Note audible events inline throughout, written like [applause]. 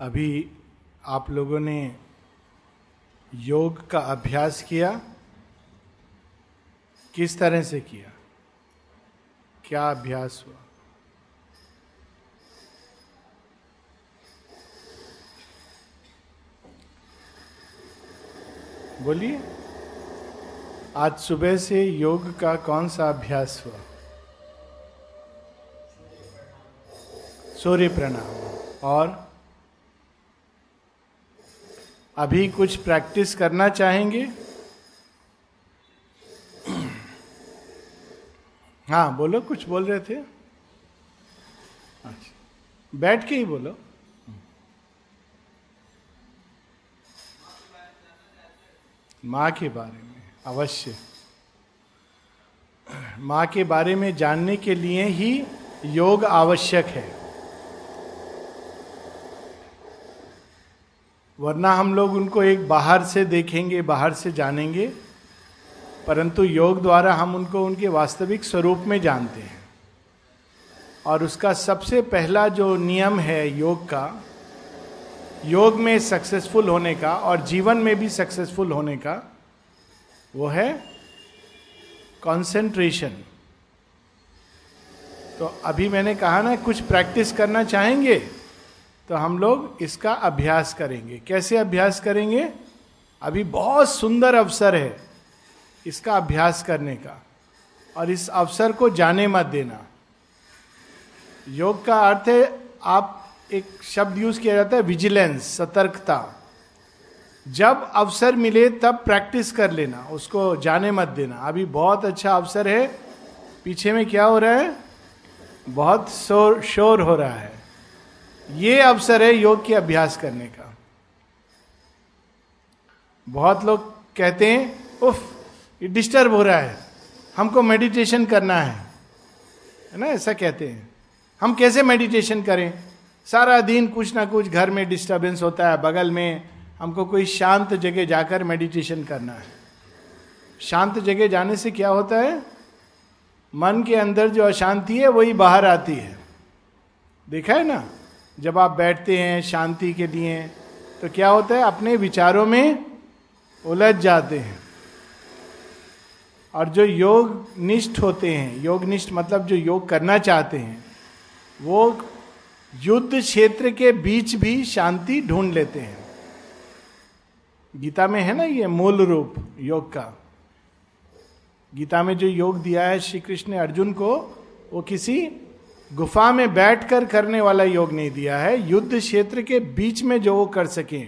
अभी आप लोगों ने योग का अभ्यास किया, किस तरह से किया? क्या अभ्यास हुआ? बोलिए, आज सुबह से योग का कौन सा अभ्यास हुआ? सूर्य प्रणाम। और अभी कुछ प्रैक्टिस करना चाहेंगे? हाँ बोलो, कुछ बोल रहे थे? अच्छा। बैठ के ही बोलो। माँ के बारे में, अवश्य। माँ के बारे में जानने के लिए ही योग आवश्यक है। वरना हम लोग उनको एक बाहर से देखेंगे, बाहर से जानेंगे। परंतु योग द्वारा हम उनको उनके वास्तविक स्वरूप में जानते हैं। और उसका सबसे पहला जो नियम है योग का, योग में सक्सेसफुल होने का और जीवन में भी सक्सेसफुल होने का, वो है कंसंट्रेशन तो अभी मैंने कहा ना, कुछ प्रैक्टिस करना चाहेंगे? तो हम लोग इसका अभ्यास करेंगे। कैसे अभ्यास करेंगे? अभी बहुत सुंदर अवसर है इसका अभ्यास करने का। और इस अवसर को जाने मत देना। योग का अर्थ है, आप एक शब्द यूज़ किया जाता है विजिलेंस सतर्कता। जब अवसर मिले, तब प्रैक्टिस कर लेना, उसको जाने मत देना। अभी बहुत अच्छा अवसर है, पीछे में क्या हो रहा है? बहुत शोर शोर हो रहा है। ये अवसर है योग के अभ्यास करने का। बहुत लोग कहते हैं, उफ, ये डिस्टर्ब हो रहा है। हमको मेडिटेशन करना है। है ना, ऐसा कहते हैं। हम कैसे मेडिटेशन करें? सारा दिन कुछ ना कुछ घर में डिस्टरबेंस होता है, बगल में हमको कोई शांत जगह जाकर मेडिटेशन करना है। शांत जगह जाने से क्या होता है? मन के अंदर जो अशांति है, वही बाहर आती है। देखा है ना? जब आप बैठते हैं शांति के लिए तो क्या होता है? अपने विचारों में उलझ जाते हैं। और जो योग निष्ठ होते हैं योग निष्ठ मतलब जो योग करना चाहते हैं, वो युद्ध क्षेत्र के बीच भी शांति ढूंढ लेते हैं। गीता में है ना ये मूल रूप योग का? गीता में जो योग दिया है श्री कृष्ण ने अर्जुन को, वो किसी गुफा में बैठकर करने वाला योग नहीं दिया है। युद्ध क्षेत्र के बीच में जो वो कर सके,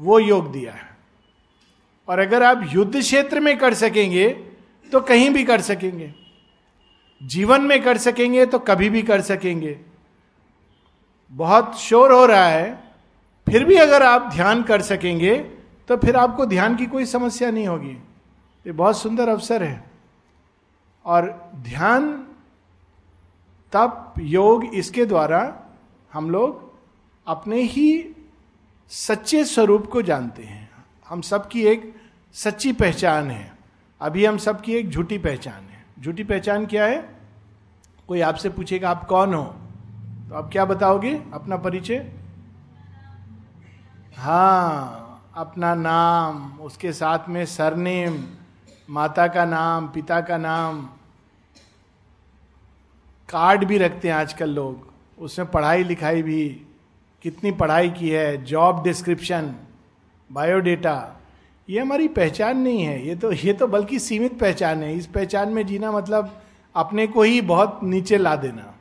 वो योग दिया है। और अगर आप युद्ध क्षेत्र में कर सकेंगे तो कहीं भी कर सकेंगे। जीवन में कर सकेंगे तो कभी भी कर सकेंगे। बहुत शोर हो रहा है। फिर भी अगर आप ध्यान कर सकेंगे तो फिर आपको ध्यान की कोई समस्या नहीं होगी। ये बहुत सुंदर अवसर है। और ध्यान तप योग इसके द्वारा हम लोग अपने ही सच्चे स्वरूप को जानते हैं। हम सबकी एक सच्ची पहचान है। अभी हम सबकी एक झूठी पहचान है। झूठी पहचान क्या है? कोई आपसे पूछेगा, आप कौन हो? तो आप क्या बताओगे? अपना परिचय? हाँ अपना नाम, उसके साथ में सरनेम, माता का नाम, पिता का नाम कार्ड भी रखते हैं आजकल लोग। उसमें पढ़ाई लिखाई भी, कितनी पढ़ाई की है जॉब डिस्क्रिप्शन बायोडेटा ये हमारी पहचान नहीं है। ये तो ये तो बल्कि सीमित पहचान है। इस पहचान में जीना मतलब अपने को ही बहुत नीचे ला देना।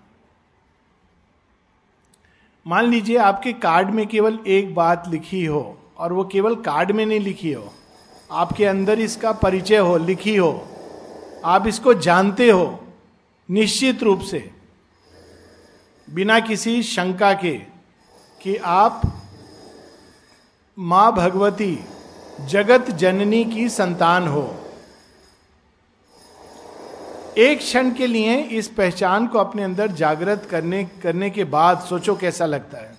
मान लीजिए आपके कार्ड में केवल एक बात लिखी हो, और वो केवल कार्ड में नहीं लिखी हो। आपके अंदर इसका परिचय हो, लिखी हो। आप इसको जानते हो। निश्चित रूप से, बिना किसी शंका के, कि आप माँ भगवती जगत जननी की संतान हो। एक क्षण के लिए इस पहचान को अपने अंदर जागृत करने करने के बाद सोचो कैसा लगता है।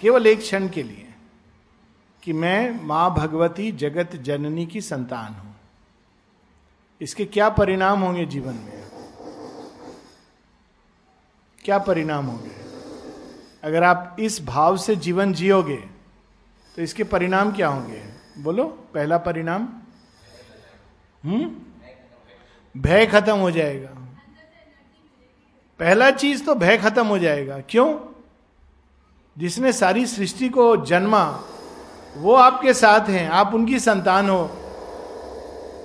केवल एक क्षण के लिए कि मैं माँ भगवती जगत जननी की संतान हूँ। इसके क्या परिणाम होंगे जीवन में? क्या परिणाम होंगे? अगर आप इस भाव से जीवन जियोगे तो इसके परिणाम क्या होंगे? बोलो, पहला परिणाम? हम्म? भय खत्म हो जाएगा। पहला चीज़ तो भय खत्म हो जाएगा। क्यों? जिसने सारी सृष्टि को जन्मा, वो आपके साथ हैं, आप उनकी संतान हो।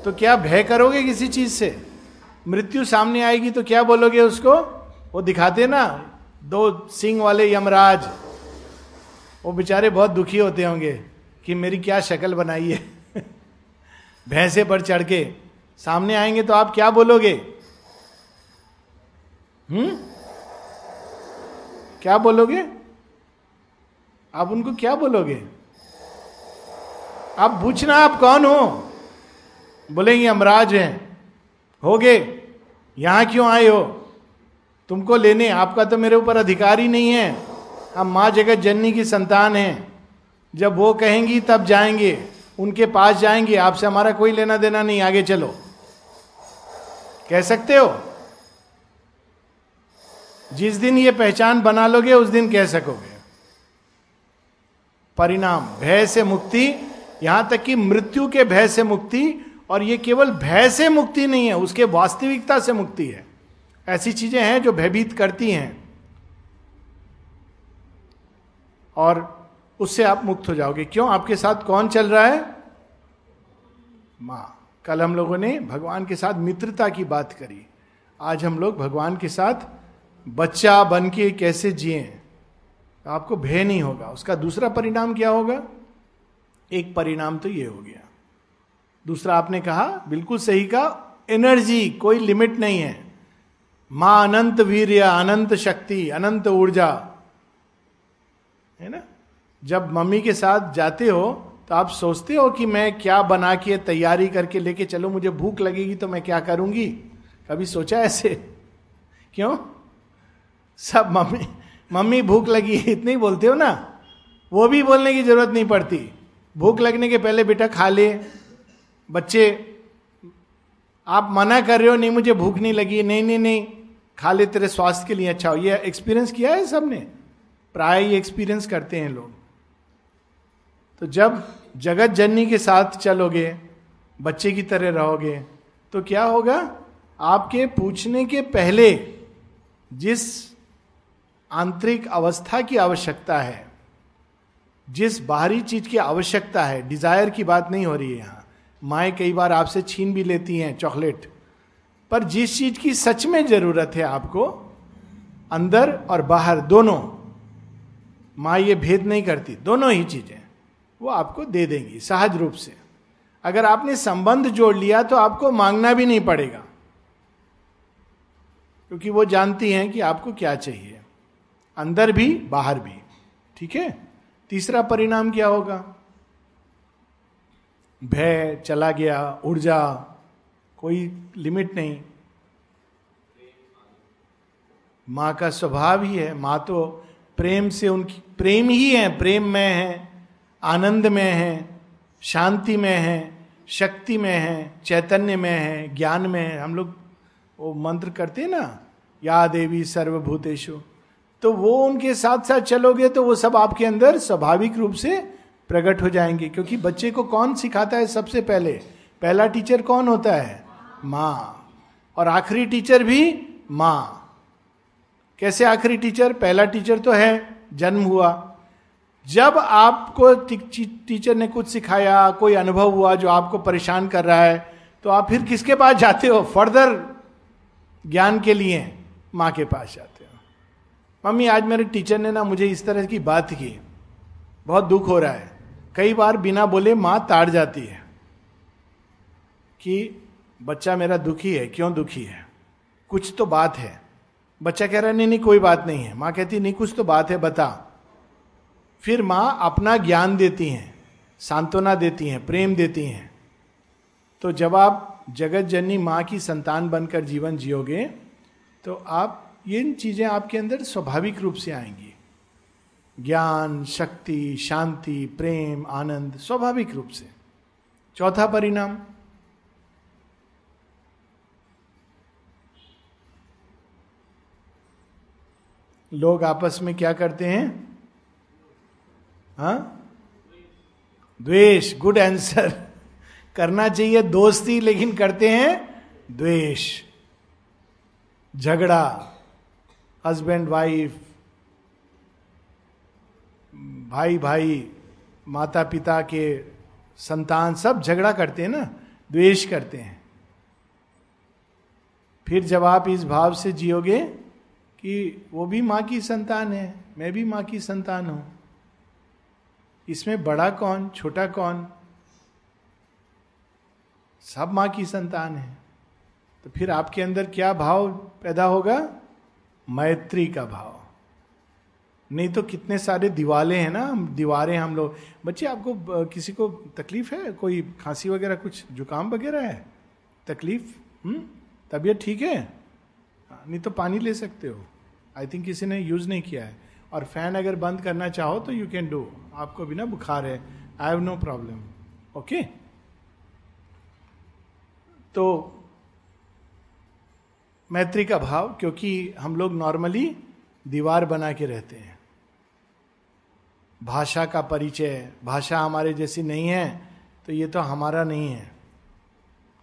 तो क्या भय करोगे किसी चीज़ से? मृत्यु सामने आएगी तो क्या बोलोगे उसको? वो दिखाते ना, दो सिंह वाले यमराज। वो बेचारे बहुत दुखी होते होंगे कि मेरी क्या शक्ल बनाई है। [laughs] भैंसे पर चढ़ के, सामने आएँगे तो आप क्या बोलोगे? हम्म? क्या बोलोगे? आप उनको क्या बोलोगे? आप पूछना आप कौन हो? बोलेंगे अमराज हैं। हो गए। यहाँ क्यों आए हो? तुमको लेने, आपका तो मेरे ऊपर अधिकार ही नहीं है। हम माँ जगत जननी की संतान हैं। जब वो कहेंगी, तब जाएँगे। उनके पास जाएँगे। आपसे हमारा कोई लेना देना नहीं। आगे चलो। कह सकते हो? जिस दिन ये पहचान बना लोगे, उस दिन कह सकोगे। परिणाम, भय से मुक्ति। यहाँ तक कि मृत्यु के भय से मुक्ति। और ये केवल भय से मुक्ति नहीं है, उसके वास्तविकता से मुक्ति है। ऐसी चीज़ें हैं जो भयभीत करती हैं। और उससे आप मुक्त हो जाओगे। क्यों? आपके साथ कौन चल रहा है? माँ। कल हम लोगों ने भगवान के साथ मित्रता की बात करी। आज हम लोग भगवान के साथ बच्चा बन के कैसे जिए? आपको भय नहीं होगा। उसका दूसरा परिणाम क्या होगा? एक परिणाम तो ये हो गया। दूसरा आपने कहा, बिल्कुल सही का एनर्जी कोई लिमिट नहीं है। माँ अनंत वीर्य, अनंत शक्ति, अनंत ऊर्जा। है ना? जब मम्मी के साथ जाते हो तो आप सोचते हो कि मैं क्या बना के, तैयारी करके लेके चलो, मुझे भूख लगेगी तो मैं क्या करूँगी? कभी सोचा ऐसे? क्यों? सब मम्मी मम्मी भूख लगी, इतनी बोलते हो ना? वो भी बोलने की ज़रूरत नहीं पड़ती। भूख लगने के पहले बेटा खा ले। बच्चे, आप मना कर रहे हो, नहीं, मुझे भूख नहीं लगी, नहीं नहीं नहीं, खा ले, तेरे स्वास्थ्य के लिए अच्छा हो। ये एक्सपीरियंस किया है सबने? प्राय ये एक्सपीरियंस करते हैं लोग। तो जब जगत जननी के साथ चलोगे, बच्चे की तरह रहोगे तो क्या होगा? आपके पूछने के पहले जिस आंतरिक अवस्था की आवश्यकता है, जिस बाहरी चीज़ की आवश्यकता है डिज़ायर की बात नहीं हो रही है यहाँ। माए कई बार आपसे छीन भी लेती हैं चॉकलेट। पर जिस चीज़ की सच में ज़रूरत है आपको, अंदर और बाहर दोनों, माँ ये भेद नहीं करती, दोनों ही चीज़ें वो आपको दे देंगी, सहज रूप से। अगर आपने संबंध जोड़ लिया तो आपको मांगना भी नहीं पड़ेगा। क्योंकि वो जानती हैं कि आपको क्या चाहिए, अंदर भी, बाहर भी। ठीक है? तीसरा परिणाम क्या होगा? भय चला गया, ऊर्जा, कोई लिमिट नहीं। माँ का स्वभाव ही है, माँ तो प्रेम से उनकी, प्रेम ही है, प्रेम में है, आनंद में है, शांति में है, शक्ति में है, चैतन्य में है, ज्ञान में है। हम लोग वो मंत्र करते हैं ना, या देवी सर्वभूतेशु तो वो उनके साथ साथ चलोगे तो वो सब आपके अंदर स्वाभाविक रूप से प्रकट हो जाएँगे, क्योंकि बच्चे को कौन सिखाता है सबसे पहले? पहला टीचर कौन होता है? माँ। और आखिरी टीचर भी माँ। कैसे आखिरी टीचर पहला टीचर तो है, जन्म हुआ। जब आपको टीचर ने कुछ सिखाया, कोई अनुभव हुआ जो आपको परेशान कर रहा है तो आप फिर किसके पास जाते हो? फर्दर ज्ञान के लिए माँ के पास जाते हो। मम्मी, आज मेरे टीचर ने ना मुझे इस तरह की बात की। बहुत दुख हो रहा है। कई बार बिना बोले माँ ताड़ जाती है कि बच्चा मेरा दुखी है, क्यों दुखी है? कुछ तो बात है। बच्चा कह रहा है, नहीं नहीं, कोई बात नहीं है। माँ कहती नहीं, कुछ तो बात है, बता। फिर माँ अपना ज्ञान देती हैं, सांत्वना देती हैं, प्रेम देती हैं। तो जब आप जगत जननी माँ की संतान बनकर जीवन जियोगे तो आप, ये चीज़ें आपके अंदर स्वाभाविक रूप से आएँगी। ज्ञान, शक्ति, शांति, प्रेम, आनंद, स्वाभाविक रूप से। चौथा परिणाम? लोग आपस में क्या करते हैं? हा? द्वेष गुड आंसर करना चाहिए दोस्ती, लेकिन करते हैं द्वेष। झगड़ा हस्बैंड वाइफ भाई भाई माता पिता के संतान सब झगड़ा करते हैं ना, द्वेष करते हैं। फिर जब आप इस भाव से जियोगे कि वो भी माँ की संतान है, मैं भी माँ की संतान हूँ, इसमें बड़ा कौन, छोटा कौन? सब माँ की संतान है। तो फिर आपके अंदर क्या भाव पैदा होगा? मैत्री का भाव। नहीं तो कितने सारे दीवाले हैं ना दीवारें हम लोग। बच्चे आपको किसी को तकलीफ़ है? कोई खांसी वगैरह कुछ जुकाम वगैरह है? तकलीफ़? हम्म? तबीयत ठीक है? हाँ, नहीं तो पानी ले सकते हो। आई थिंक किसी ने यूज़ नहीं किया है। और फ़ैन अगर बंद करना चाहो तो यू कैन डू आपको बिना बुखार है। I have no problem okay तो मैत्री का भाव क्योंकि हम लोग नॉर्मली दीवार बना के रहते हैं। भाषा का परिचय भाषा हमारे जैसी नहीं है तो ये तो हमारा नहीं है।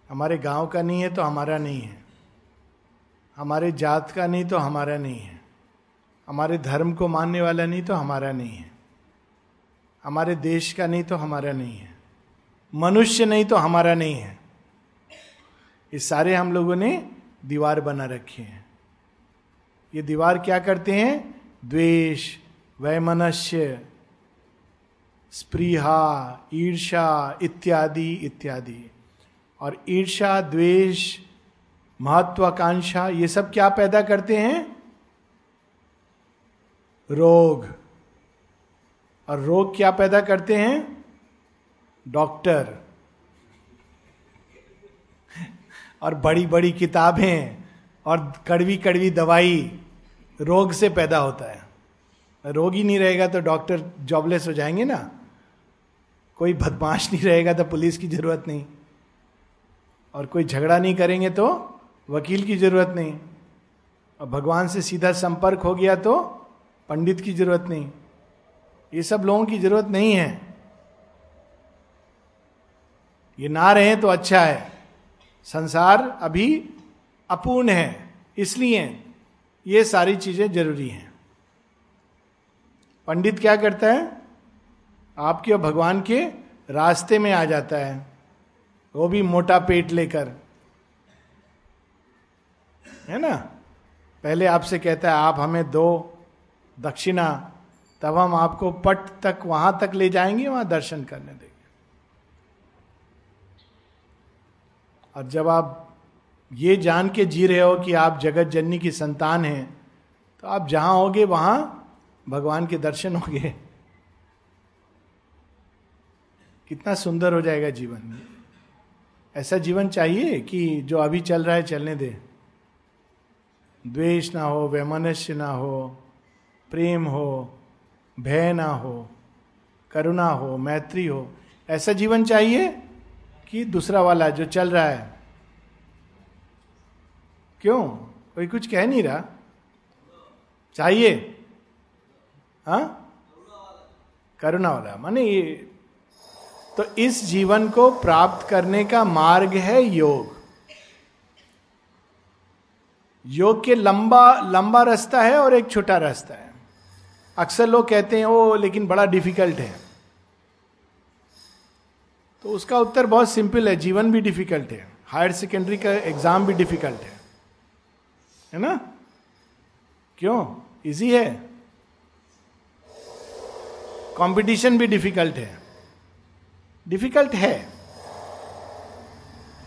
हमारे गाँव का नहीं है तो हमारा नहीं है। हमारे जात का नहीं तो हमारा नहीं है। हमारे धर्म को मानने वाला नहीं तो हमारा नहीं है। हमारे देश का नहीं तो हमारा नहीं है। मनुष्य नहीं तो हमारा नहीं है। ये सारे हम लोगों ने दीवार बना रखे हैं। ये दीवार क्या करते हैं? द्वेष, वैमनस्य स्प्रीहा ईर्षा इत्यादि इत्यादि। और ईर्षा द्वेष, महत्वाकांक्षा, ये सब क्या पैदा करते हैं? रोग। और रोग क्या पैदा करते हैं? डॉक्टर। और बड़ी बड़ी किताबें और कड़वी कड़वी दवाई रोग से पैदा होता है। रोग ही नहीं रहेगा तो डॉक्टर जॉबलेस हो जाएँगे ना? कोई बदमाश नहीं रहेगा तो पुलिस की ज़रूरत नहीं। और कोई झगड़ा नहीं करेंगे तो वकील की ज़रूरत नहीं। और भगवान से सीधा संपर्क हो गया तो पंडित की ज़रूरत नहीं। ये सब लोगों की ज़रूरत नहीं है। ये ना रहे तो अच्छा है। संसार अभी अपूर्ण है, इसलिए ये सारी चीज़ें ज़रूरी हैं। पंडित क्या करता है? आपके और भगवान के रास्ते में आ जाता है। वो भी मोटा पेट लेकर। है ना? पहले आपसे कहता है, आप हमें दो दक्षिणा, तब हम आपको पट तक, वहाँ तक ले जाएँगे, वहाँ दर्शन करने देंगे। और जब आप ये जान के जी रहे हो कि आप जगत जननी की संतान हैं तो आप जहाँ होगे, वहाँ भगवान के दर्शन होंगे। कितना सुंदर हो जाएगा जीवन। ऐसा जीवन चाहिए कि जो अभी चल रहा है चलने दे। द्वेष ना हो, वैमनस्य ना हो, प्रेम हो, भय ना हो, करुणा हो, मैत्री हो, ऐसा जीवन चाहिए कि दूसरा वाला जो चल रहा है। क्यों? कोई कुछ कह नहीं रहा। चाहिए। हा? करुणा वाला। माने ये तो इस जीवन को प्राप्त करने का मार्ग है योग। योग के लंबा लंबा रास्ता है और एक छोटा रास्ता है। अक्सर लोग कहते हैं ओ लेकिन बड़ा डिफ़िकल्ट है। तो उसका उत्तर बहुत सिंपल है, जीवन भी डिफ़िकल्ट है। हायर सेकेंडरी का एग्ज़ाम भी डिफ़िकल्ट है। है ना? क्यों? इजी है। कंपटीशन भी डिफ़िकल्ट है। डिफ़िकल्ट है।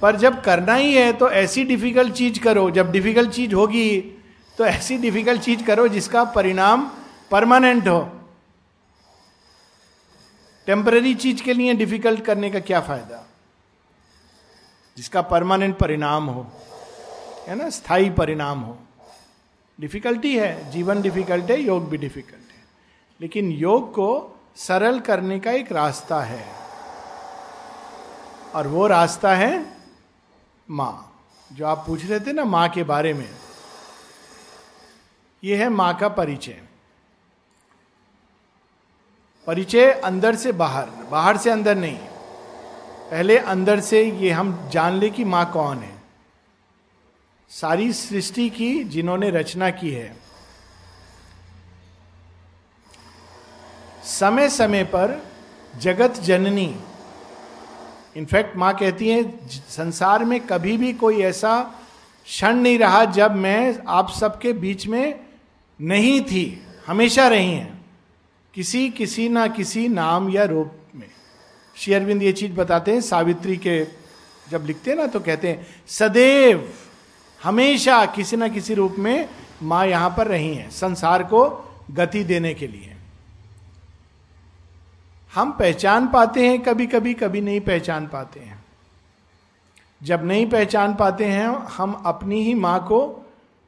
पर जब करना ही है तो ऐसी डिफ़िकल्ट चीज़ करो। जब डिफ़िकल्ट चीज़ होगी तो ऐसी डिफ़िकल्ट चीज़ करो जिसका परिणाम परमानेंट हो। टेम्पररी चीज़ के लिए डिफ़िकल्ट करने का क्या फ़ायदा? जिसका परमानेंट परिणाम हो, है ना? स्थायी परिणाम हो। डिफिकल्टी है, जीवन डिफ़िकल्ट है, योग भी डिफ़िकल्ट है। लेकिन योग को सरल करने का एक रास्ता है। और वो रास्ता है माँ। जो आप पूछ रहे थे ना माँ के बारे में यह है माँ का परिचय। परिचय अंदर से बाहर बाहर से अंदर नहीं। पहले अंदर से ये हम जान ले कि माँ कौन है। सारी सृष्टि की जिन्होंने रचना की है समय समय पर जगत जननी इनफैक्ट माँ कहती है, संसार में कभी भी कोई ऐसा क्षण नहीं रहा जब मैं आप सबके बीच में नहीं थी, हमेशा रही हैं, किसी किसी ना किसी नाम या रूप में। श्री अरविंद ये चीज़ बताते हैं, सावित्री के जब लिखते हैं ना तो कहते हैं, सदैव, हमेशा किसी ना किसी रूप में माँ यहाँ पर रही हैं, संसार को गति देने के लिए। हम पहचान पाते हैं कभी कभी कभी नहीं पहचान पाते हैं। जब नहीं पहचान पाते हैं, हम अपनी ही माँ को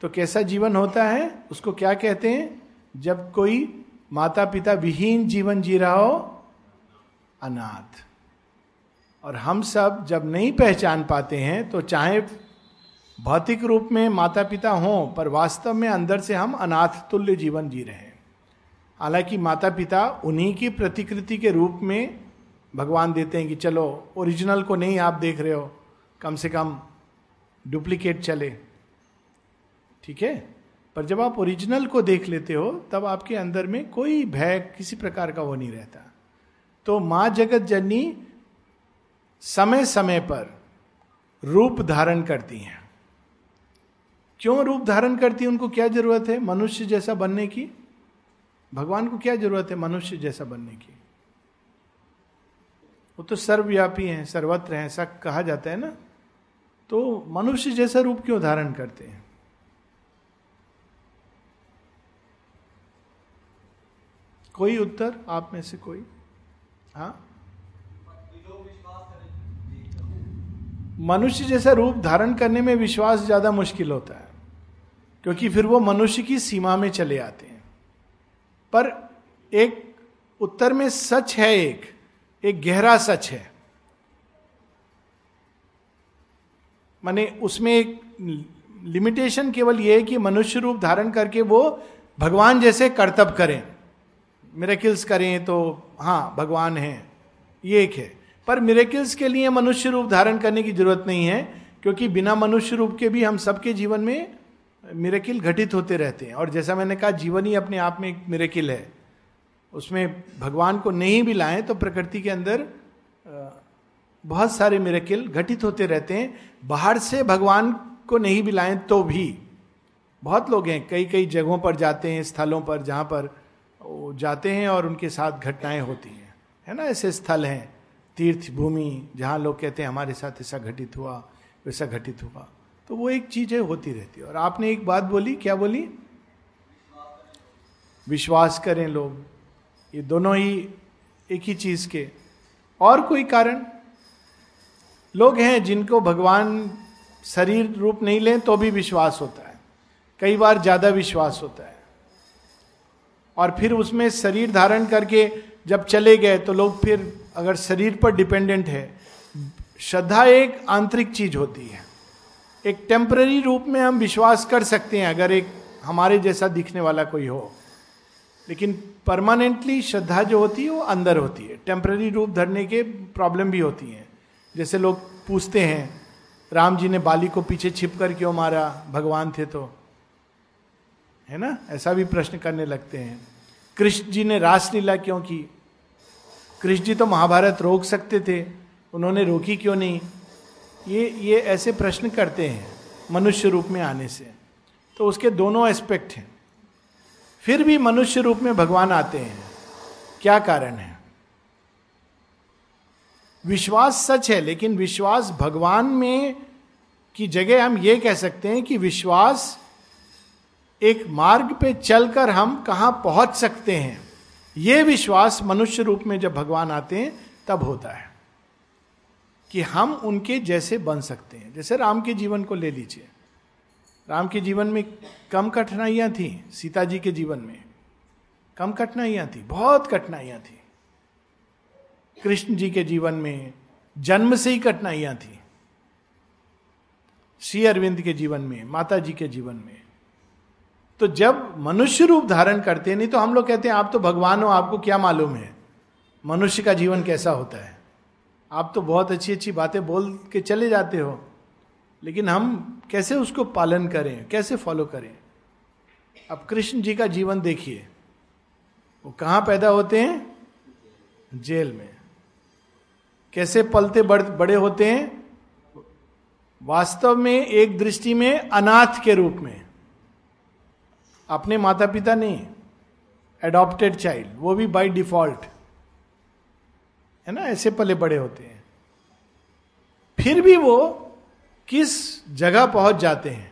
तो कैसा जीवन होता है, उसको क्या कहते हैं? जब कोई माता पिता विहीन जीवन जी रहा हो, अनाथ। और हम सब जब नहीं पहचान पाते हैं तो चाहे भौतिक रूप में माता पिता हों, पर वास्तव में अंदर से हम अनाथ तुल्य जीवन जी रहे हैं। हालाँकि माता पिता उन्हीं की प्रतिकृति के रूप में भगवान देते हैं कि चलो ओरिजिनल को नहीं आप देख रहे हो, कम से कम डुप्लीकेट चले। ठीक है? पर जब आप ओरिजिनल को देख लेते हो, तब आपके अंदर में कोई भय किसी प्रकार का वो नहीं रहता। तो माँ जगत जननी समय समय पर रूप धारण करती हैं। क्यों रूप धारण करती है? उनको क्या ज़रूरत है? मनुष्य जैसा बनने की? भगवान को क्या ज़रूरत है मनुष्य जैसा बनने की? वो तो सर्वव्यापी हैं, सर्वत्र हैं, ऐसा कहा जाता है ना? तो मनुष्य जैसा रूप क्यों धारण करते हैं? कोई उत्तर? आप में से कोई? हा? मनुष्य जैसा रूप धारण करने में विश्वास ज़्यादा मुश्किल होता है, क्योंकि फिर वो मनुष्य की सीमा में चले आते हैं। पर एक उत्तर में सच है एक एक गहरा सच है। माने उसमें एक लिमिटेशन केवल यह है कि मनुष्य रूप धारण करके वो भगवान जैसे कर्तव्य करें। मेरेकिल्स करें तो हाँ भगवान है, ये एक है। पर मेरेकिल्स के लिए मनुष्य रूप धारण करने की ज़रूरत नहीं है, क्योंकि बिना मनुष्य रूप के भी हम सबके जीवन में मेरेकिल घटित होते रहते हैं। और जैसा मैंने कहा, जीवन ही अपने आप में एक मेरेकिल है। उसमें भगवान को नहीं भी लाएँ तो प्रकृति के अंदर बहुत सारे मेरेकिल घटित होते रहते हैं। बाहर से भगवान को नहीं भी लाएँ तो भी। बहुत लोग हैं कई कई जगहों पर जाते हैं, स्थलों पर, जहाँ पर वो जाते हैं और उनके साथ घटनाएँ होती हैं। है ना? ऐसे स्थल हैं, तीर्थ भूमि, जहाँ लोग कहते हैं, हमारे साथ ऐसा घटित हुआ, वैसा घटित हुआ। तो वो एक चीज़ है होती रहती है। और आपने एक बात बोली, क्या बोली? विश्वास करें लोग। ये दोनों ही एक ही चीज़ के। और कोई कारण? लोग हैं जिनको भगवान शरीर रूप नहीं लें तो भी विश्वास होता है। कई बार ज़्यादा विश्वास होता है। और फिर उसमें शरीर धारण करके जब चले गए तो लोग फिर अगर शरीर पर डिपेंडेंट है, श्रद्धा एक आंतरिक चीज़ होती है। एक टेम्पररी रूप में हम विश्वास कर सकते हैं, अगर एक हमारे जैसा दिखने वाला कोई हो। लेकिन परमानेंटली श्रद्धा जो होती है, वो अंदर होती है। टेम्पररी रूप धरने के प्रॉब्लम भी होती हैं। जैसे लोग पूछते हैं, राम जी ने बाली को पीछे छिप कर क्यों मारा? भगवान थे तो। है ना? ऐसा भी प्रश्न करने लगते हैं। कृष्ण जी ने रासलीला क्यों की? कृष्ण जी तो महाभारत रोक सकते थे। उन्होंने रोकी क्यों नहीं? ये ये ऐसे प्रश्न करते हैं मनुष्य रूप में आने से। तो उसके दोनों एस्पेक्ट हैं। फिर भी मनुष्य रूप में भगवान आते हैं। क्या कारण है? विश्वास सच है, लेकिन विश्वास भगवान में की जगह हम ये कह सकते हैं कि विश्वास एक मार्ग पे चलकर हम कहा पहुँच सकते हैं। यह विश्वास मनुष्य रूप में जब भगवान आते हैं, तब होता है। कि हम उनके जैसे बन सकते हैं। जैसे राम के जीवन को ले लीजिए। राम के जीवन में कम कठिनाइयाँ थी, सीता जी के जीवन में। कम कठिनाइयाँ थी, बहुत कठिनाइयाँ थी। कृष्ण जी के जीवन में जन्म से ही कठिनाइयाँ थी। श्री अरविंद के जीवन में, माता जी के जीवन में। तो जब मनुष्य रूप धारण करते हैं, नहीं तो हम लोग कहते हैं, आप तो भगवान हो, आपको क्या मालूम है? मनुष्य का जीवन कैसा होता है? आप तो बहुत अच्छी अच्छी बातें बोल के चले जाते हो लेकिन हम कैसे उसको पालन करें कैसे फॉलो करें? अब कृष्ण जी का जीवन देखिए। वो कहाँ पैदा होते हैं? जेल में। कैसे पलते बड़, बड़े होते हैं? वास्तव में एक दृष्टि में अनाथ के रूप में। अपने माता पिता नहीं एडॉप्टेड चाइल्ड वो भी बाय डिफ़ॉल्ट है ना, ऐसे पले बड़े होते हैं। फिर भी वो किस जगह पहुँच जाते हैं?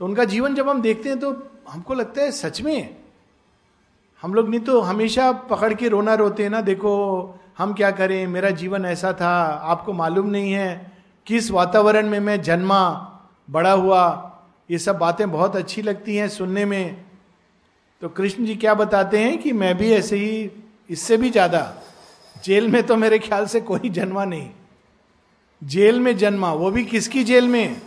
तो उनका जीवन जब हम देखते हैं तो हमको लगता है सच में, हम लोग नहीं तो हमेशा पकड़ के रोना रोते हैं ना, देखो, हम क्या करें, मेरा जीवन ऐसा था, आपको मालूम नहीं है, किस वातावरण में मैं जन्मा, बड़ा हुआ, ये सब बातें बहुत अच्छी लगती हैं सुनने में। तो कृष्ण जी क्या बताते हैं कि मैं भी ऐसे ही, इससे भी ज़्यादा जेल में तो मेरे ख्याल से कोई जन्मा नहीं। जेल में जन्मा, वो भी किसकी जेल में?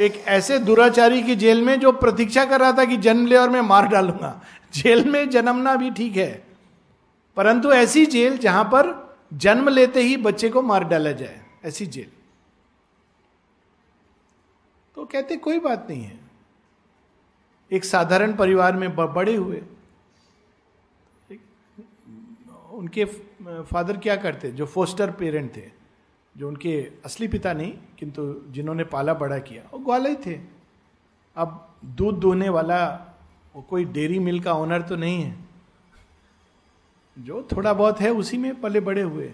एक ऐसे दुराचारी की जेल में जो प्रतीक्षा कर रहा था कि जन्म ले और मैं मार डालूँगा। जेल में जन्मना भी ठीक है, परंतु ऐसी जेल जहाँ पर जन्म लेते ही बच्चे को मार डाला जाए, ऐसी जेल। तो कहते कोई बात नहीं है। एक साधारण परिवार में बड़े हुए उनके फादर क्या करते, जो फोस्टर पेरेंट थे, जो उनके असली पिता नहीं, किंतु जिन्होंने पाला बड़ा किया, वो ग्वाला ही थे। अब दूध दोहने वाला, वो कोई डेयरी मिल का ओनर तो नहीं है। जो थोड़ा बहुत है, उसी में पले बड़े हुए।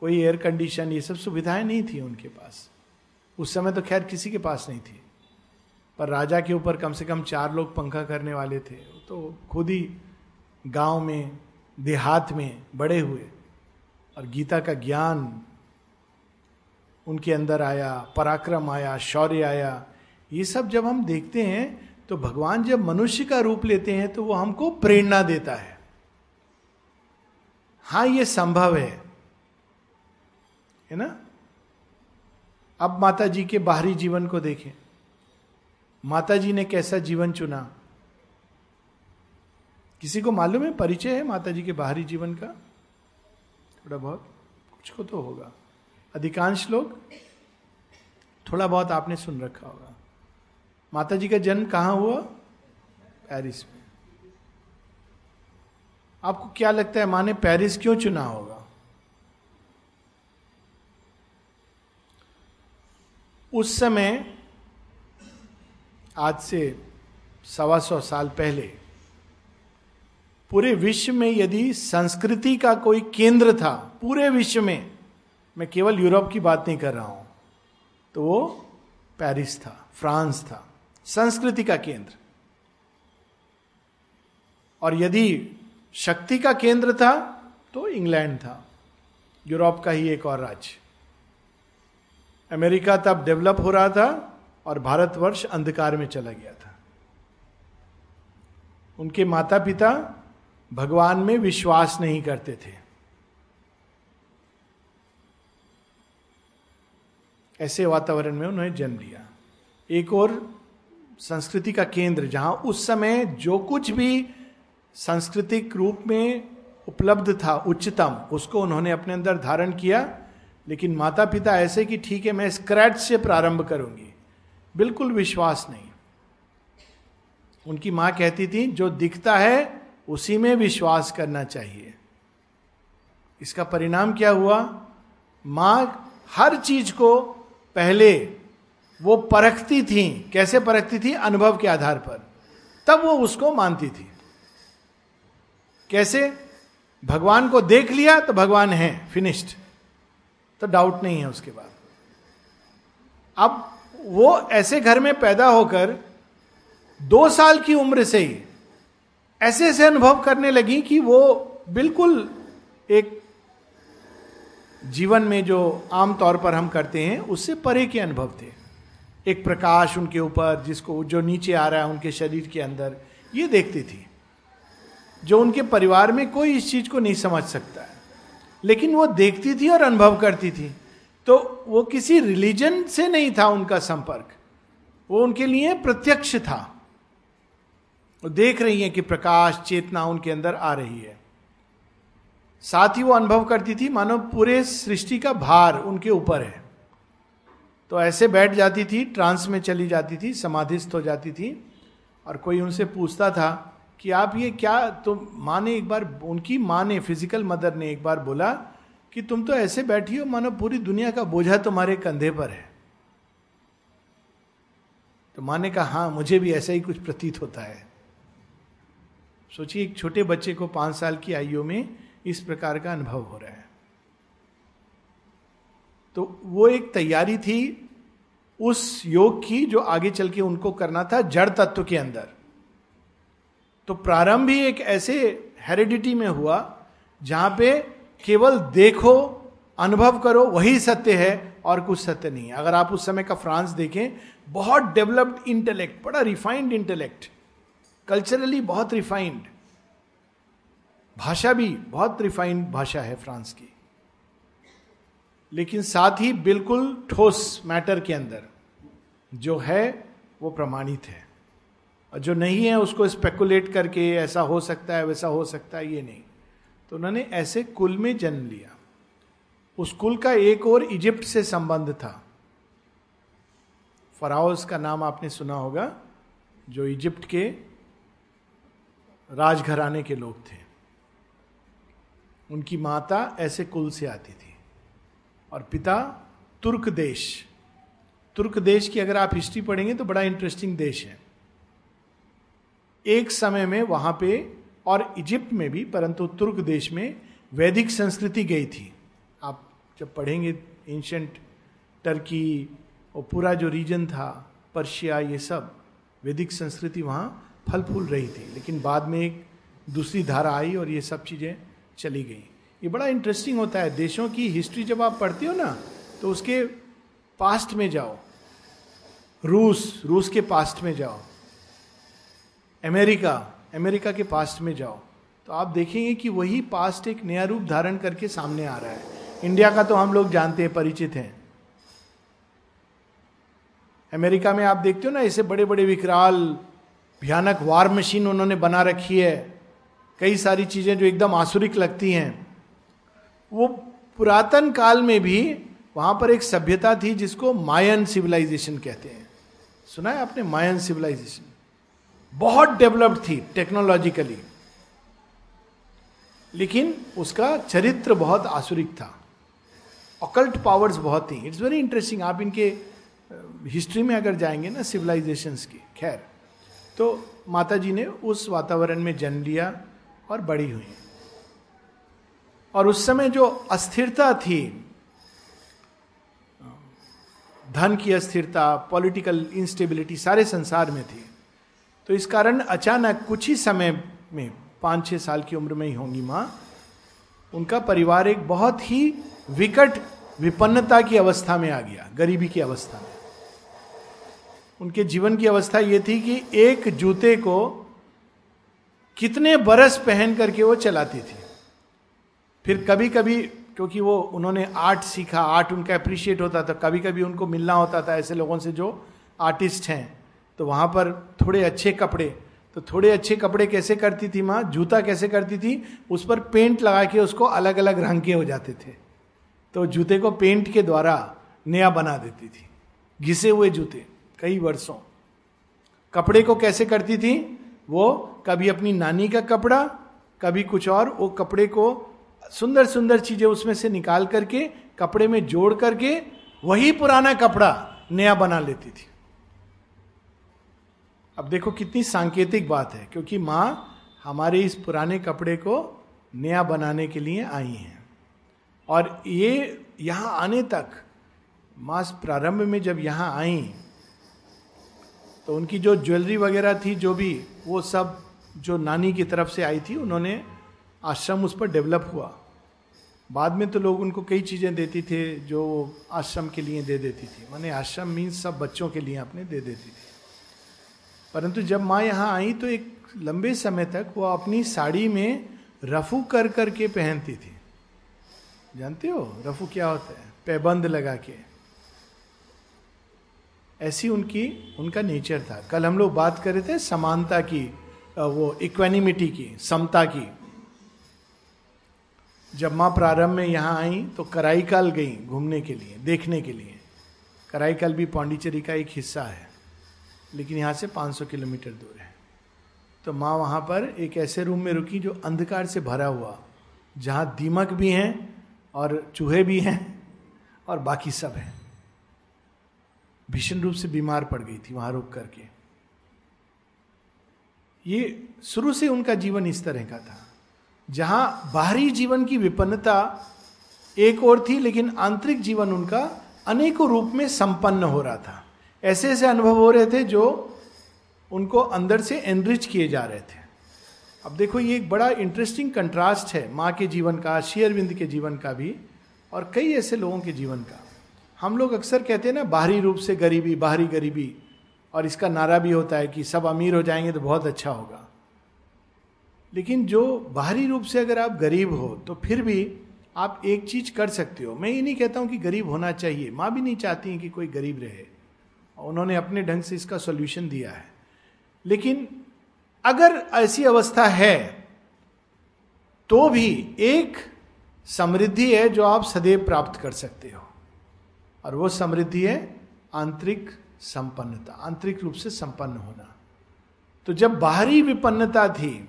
कोई एयर कंडीशन ये सब सुविधाएँ नहीं थी उनके पास। उस समय तो खैर किसी के पास नहीं थी। पर राजा के ऊपर कम से कम चार लोग पंखा करने वाले थे तो खुद ही गाँव में देहात में बड़े हुए और गीता का ज्ञान उनके अंदर आया, पराक्रम आया, शौर्य आया। ये सब जब हम देखते हैं तो भगवान जब मनुष्य का रूप लेते हैं तो वो हमको प्रेरणा देता है। हाँ ये संभव है। है ना? अब माता जी के बाहरी जीवन को देखें। माता जी ने कैसा जीवन चुना? किसी को मालूम है, परिचय है माता जी के बाहरी जीवन का? थोड़ा बहुत? कुछ को तो होगा। अधिकांश लोग थोड़ा बहुत आपने सुन रखा होगा। माता जी का जन्म कहाँ हुआ? पेरिस में। आपको क्या लगता है, माँ ने पेरिस क्यों चुना होगा? उस समय, आज से सवा सौ साल पहले पूरे विश्व में यदि संस्कृति का कोई केंद्र था, पूरे विश्व में, मैं केवल यूरोप की बात नहीं कर रहा हूँ तो वो पेरिस था, फ्रांस था, संस्कृति का केंद्र। और यदि शक्ति का केंद्र था तो इंग्लैंड था, यूरोप का ही एक और राज्य। अमेरिका तब डेवलप हो रहा था और भारतवर्ष अंधकार में चला गया था। उनके माता पिता भगवान में विश्वास नहीं करते थे। ऐसे वातावरण में उन्होंने जन्म लिया। एक और संस्कृति का केंद्र, जहाँ उस समय जो कुछ भी सांस्कृतिक रूप में उपलब्ध था, उच्चतम, उसको उन्होंने अपने अंदर धारण किया। लेकिन माता पिता ऐसे कि ठीक है, मैं स्क्रैच से प्रारंभ करूँगी। बिल्कुल विश्वास नहीं। उनकी माँ कहती थी, जो दिखता है उसी में विश्वास करना चाहिए। इसका परिणाम क्या हुआ? माँ हर चीज़ को पहले वो परखती थी। कैसे परखती थी? अनुभव के आधार पर। तब वो उसको मानती थी। कैसे? भगवान को देख लिया तो भगवान है फिनिश्ड तो डाउट नहीं है उसके बाद। अब वो ऐसे घर में पैदा होकर दो साल की उम्र से ही ऐसे ऐसे अनुभव करने लगी कि वो बिल्कुल एक जीवन में जो आम तौर पर हम करते हैं, उससे परे के अनुभव थे। एक प्रकाश उनके ऊपर, जिसको जो नीचे आ रहा है उनके शरीर के अंदर, ये देखती थी। जो उनके परिवार में कोई इस चीज़ को नहीं समझ सकता है। लेकिन वो देखती थी और अनुभव करती थी। तो वो किसी रिलीजन से नहीं था उनका संपर्क। वो उनके लिए प्रत्यक्ष था। देख रही हैं कि प्रकाश चेतना उनके अंदर आ रही है। साथ ही वो अनुभव करती थी, मानो पूरे सृष्टि का भार उनके ऊपर है। तो ऐसे बैठ जाती थी, ट्रांस में चली जाती थी, समाधिस्थ हो जाती थी, और कोई उनसे पूछता था कि आप ये क्या तो माँ ने एक बार, उनकी माँ ने फ़िज़िकल मदर ने एक बार बोला कि तुम तो ऐसे बैठी हो, मानो पूरी दुनिया का बोझा तुम्हारे कंधे पर है। तो माँ ने कहा हाँ मुझे भी ऐसा ही कुछ प्रतीत होता है। सोचिए, एक छोटे बच्चे को पाँच साल की आयु में इस प्रकार का अनुभव हो रहा है। तो वो एक तैयारी थी उस योग की जो आगे चल के उनको करना था जड़ तत्व के अंदर। तो प्रारंभ ही एक ऐसे हेरिडिटी में हुआ जहाँ पे केवल देखो, अनुभव करो, वही सत्य है और कुछ सत्य नहीं है। अगर आप उस समय का फ्रांस देखें, बहुत डेवलप्ड इंटेलेक्ट बड़ा रिफाइंड इंटेलेक्ट कल्चरली बहुत रिफाइंड भाषा भी बहुत रिफाइंड भाषा है फ्रांस की। लेकिन साथ ही बिल्कुल ठोस मैटर के अंदर जो है, वो प्रमाणित है। और जो नहीं है, उसको स्पेकुलेट करके ऐसा हो सकता है, वैसा हो सकता है, ये नहीं। तो उन्होंने ऐसे कुल में जन्म लिया। उस कुल का एक और इजिप्ट से संबंध था। फराउस का नाम आपने सुना होगा, जो इजिप्ट के राजघराने के लोग थे। उनकी माता ऐसे कुल से आती थी। और पिता तुर्क देश तुर्क देश की अगर आप हिस्ट्री पढ़ेंगे तो बड़ा इंटरेस्टिंग देश है। एक समय में वहाँ पे और इजिप्ट में भी, परंतु तुर्क देश में वैदिक संस्कृति गई थी। आप जब पढ़ेंगे एंशंट टर्की और पूरा जो रीजन था पर्शिया ये सब, वैदिक संस्कृति वहाँ फल फूल रही थी, लेकिन बाद में एक दूसरी धारा आई और ये सब चीज़ें चली गई। ये बड़ा इंटरेस्टिंग होता है, देशों की हिस्ट्री जब आप पढ़ते हो ना तो उसके पास्ट में जाओ। रूस रूस के पास्ट में जाओ। अमेरिका अमेरिका के पास्ट में जाओ। तो आप देखेंगे कि वही पास्ट एक नया रूप धारण करके सामने आ रहा है। इंडिया का तो हम लोग जानते हैं, परिचित हैं। अमेरिका में आप देखते हो ना, ऐसे बड़े बड़े विकराल भयानक वार मशीन उन्होंने बना रखी है। कई सारी चीज़ें जो एकदम आसुरिक लगती हैं। वो पुरातन काल में भी वहाँ पर एक सभ्यता थी जिसको मायन सिविलाइजेशन कहते हैं। सुना है आपने मायन सिविलाइजेशन बहुत डेवलप्ड थी टेक्नोलॉजिकली लेकिन उसका चरित्र बहुत आसुरिक था। ऑकल्ट पावर्स बहुत थी। इट्स वेरी इंटरेस्टिंग आप इनके हिस्ट्री में अगर जाएँगे ना सिविलाइजेशंस की, खैर। तो माता जी ने उस वातावरण में जन्म लिया और बड़ी हुई। और उस समय जो अस्थिरता थी, धन की अस्थिरता पॉलिटिकल इंस्टेबिलिटी सारे संसार में थी तो इस कारण अचानक कुछ ही समय में पाँच छह साल की उम्र में ही होंगी माँ, उनका परिवार एक बहुत ही विकट विपन्नता की अवस्था में आ गया, गरीबी की अवस्था में। उनके जीवन की अवस्था ये थी कि एक जूते को कितने बरस पहन करके वो चलाती थी। फिर कभी कभी क्योंकि वो उन्होंने आर्ट सीखा, आर्ट उनका अप्रिशिएट होता था कभी कभी उनको मिलना होता था ऐसे लोगों से जो आर्टिस्ट हैं। तो वहाँ पर थोड़े अच्छे कपड़े तो थोड़े अच्छे कपड़े कैसे करती थी माँ? जूता कैसे करती थी? उस पर पेंट लगा के उसको अलग अलग रंग के हो जाते थे। तो जूते को पेंट के द्वारा नया बना देती थी। घिसे हुए जूते। कई वर्षों। कपड़े को कैसे करती थी? वो कभी अपनी नानी का कपड़ा, कभी कुछ और, वो कपड़े को सुंदर सुंदर चीज़ें उसमें से निकाल करके, कपड़े में जोड़ करके, वही पुराना कपड़ा नया बना लेती थी। अब देखो कितनी सांकेतिक बात है, क्योंकि माँ हमारे इस पुराने कपड़े को नया बनाने के लिए आई हैं। और ये यहाँ आने तक, माँ प्रारंभ में जब यहाँ आई तो उनकी जो ज्वेलरी वगैरह थी, जो भी, वो सब जो नानी की तरफ़ से आई थी, उन्होंने आश्रम उस पर डेवलप हुआ। बाद में तो लोग उनको कई चीज़ें देती थे जो आश्रम के लिए दे देती थी। मैंने आश्रम मीन्स सब बच्चों के लिए अपने दे देती थी। परंतु जब माँ यहाँ आई तो एक लंबे समय तक वो अपनी साड़ी में रफू कर करके पहनती थी। जानते हो? रफू क्या होता है? पैबंद लगा के। ऐसी उनकी, उनका नेचर था। कल हम लोग बात कर रहे थे समानता की वो इक्वेनिमिटी की, समता की। जब माँ प्रारंभ में यहाँ आई तो कराईकाल गई घूमने के लिए, देखने के लिए। कराईकाल भी पांडिचेरी का एक हिस्सा है, लेकिन यहाँ से 500 किलोमीटर दूर है। तो माँ वहाँ पर एक ऐसे रूम में रुकी जो अंधकार से भरा हुआ, जहाँ दीमक भी हैं और चूहे भी हैं और बाकी सब हैं। भीषण रूप से बीमार पड़ गई थी वहाँ रुक करके। ये शुरू से उनका जीवन इस तरह का था। जहाँ बाहरी जीवन की विपन्नता एक और थी, लेकिन आंतरिक जीवन उनका अनेकों रूप में संपन्न हो रहा था। ऐसे ऐसे अनुभव हो रहे थे जो उनको अंदर से एनरिच किए जा रहे थे। अब देखो, ये एक बड़ा इंटरेस्टिंग कंट्रास्ट है माँ के जीवन का, शेयरविंद के जीवन का भी, और कई ऐसे लोगों के जीवन का। हम लोग अक्सर कहते हैं ना, बाहरी रूप से गरीबी, बाहरी गरीबी, और इसका नारा भी होता है कि सब अमीर हो जाएँगे तो बहुत अच्छा होगा। लेकिन जो बाहरी रूप से अगर आप गरीब हो तो फिर भी आप एक चीज़ कर सकते हो। मैं ये नहीं कहता हूँ कि गरीब होना चाहिए। माँ भी नहीं चाहती कि कोई गरीब रहे। उन्होंने अपने ढंग से इसका सोल्यूशन दिया है। लेकिन अगर ऐसी अवस्था है तो भी एक समृद्धि है जो आप सदैव प्राप्त कर सकते हो। और वो समृद्धि है आंतरिक संपन्नता, आंतरिक रूप से संपन्न होना। तो जब बाहरी विपन्नता थी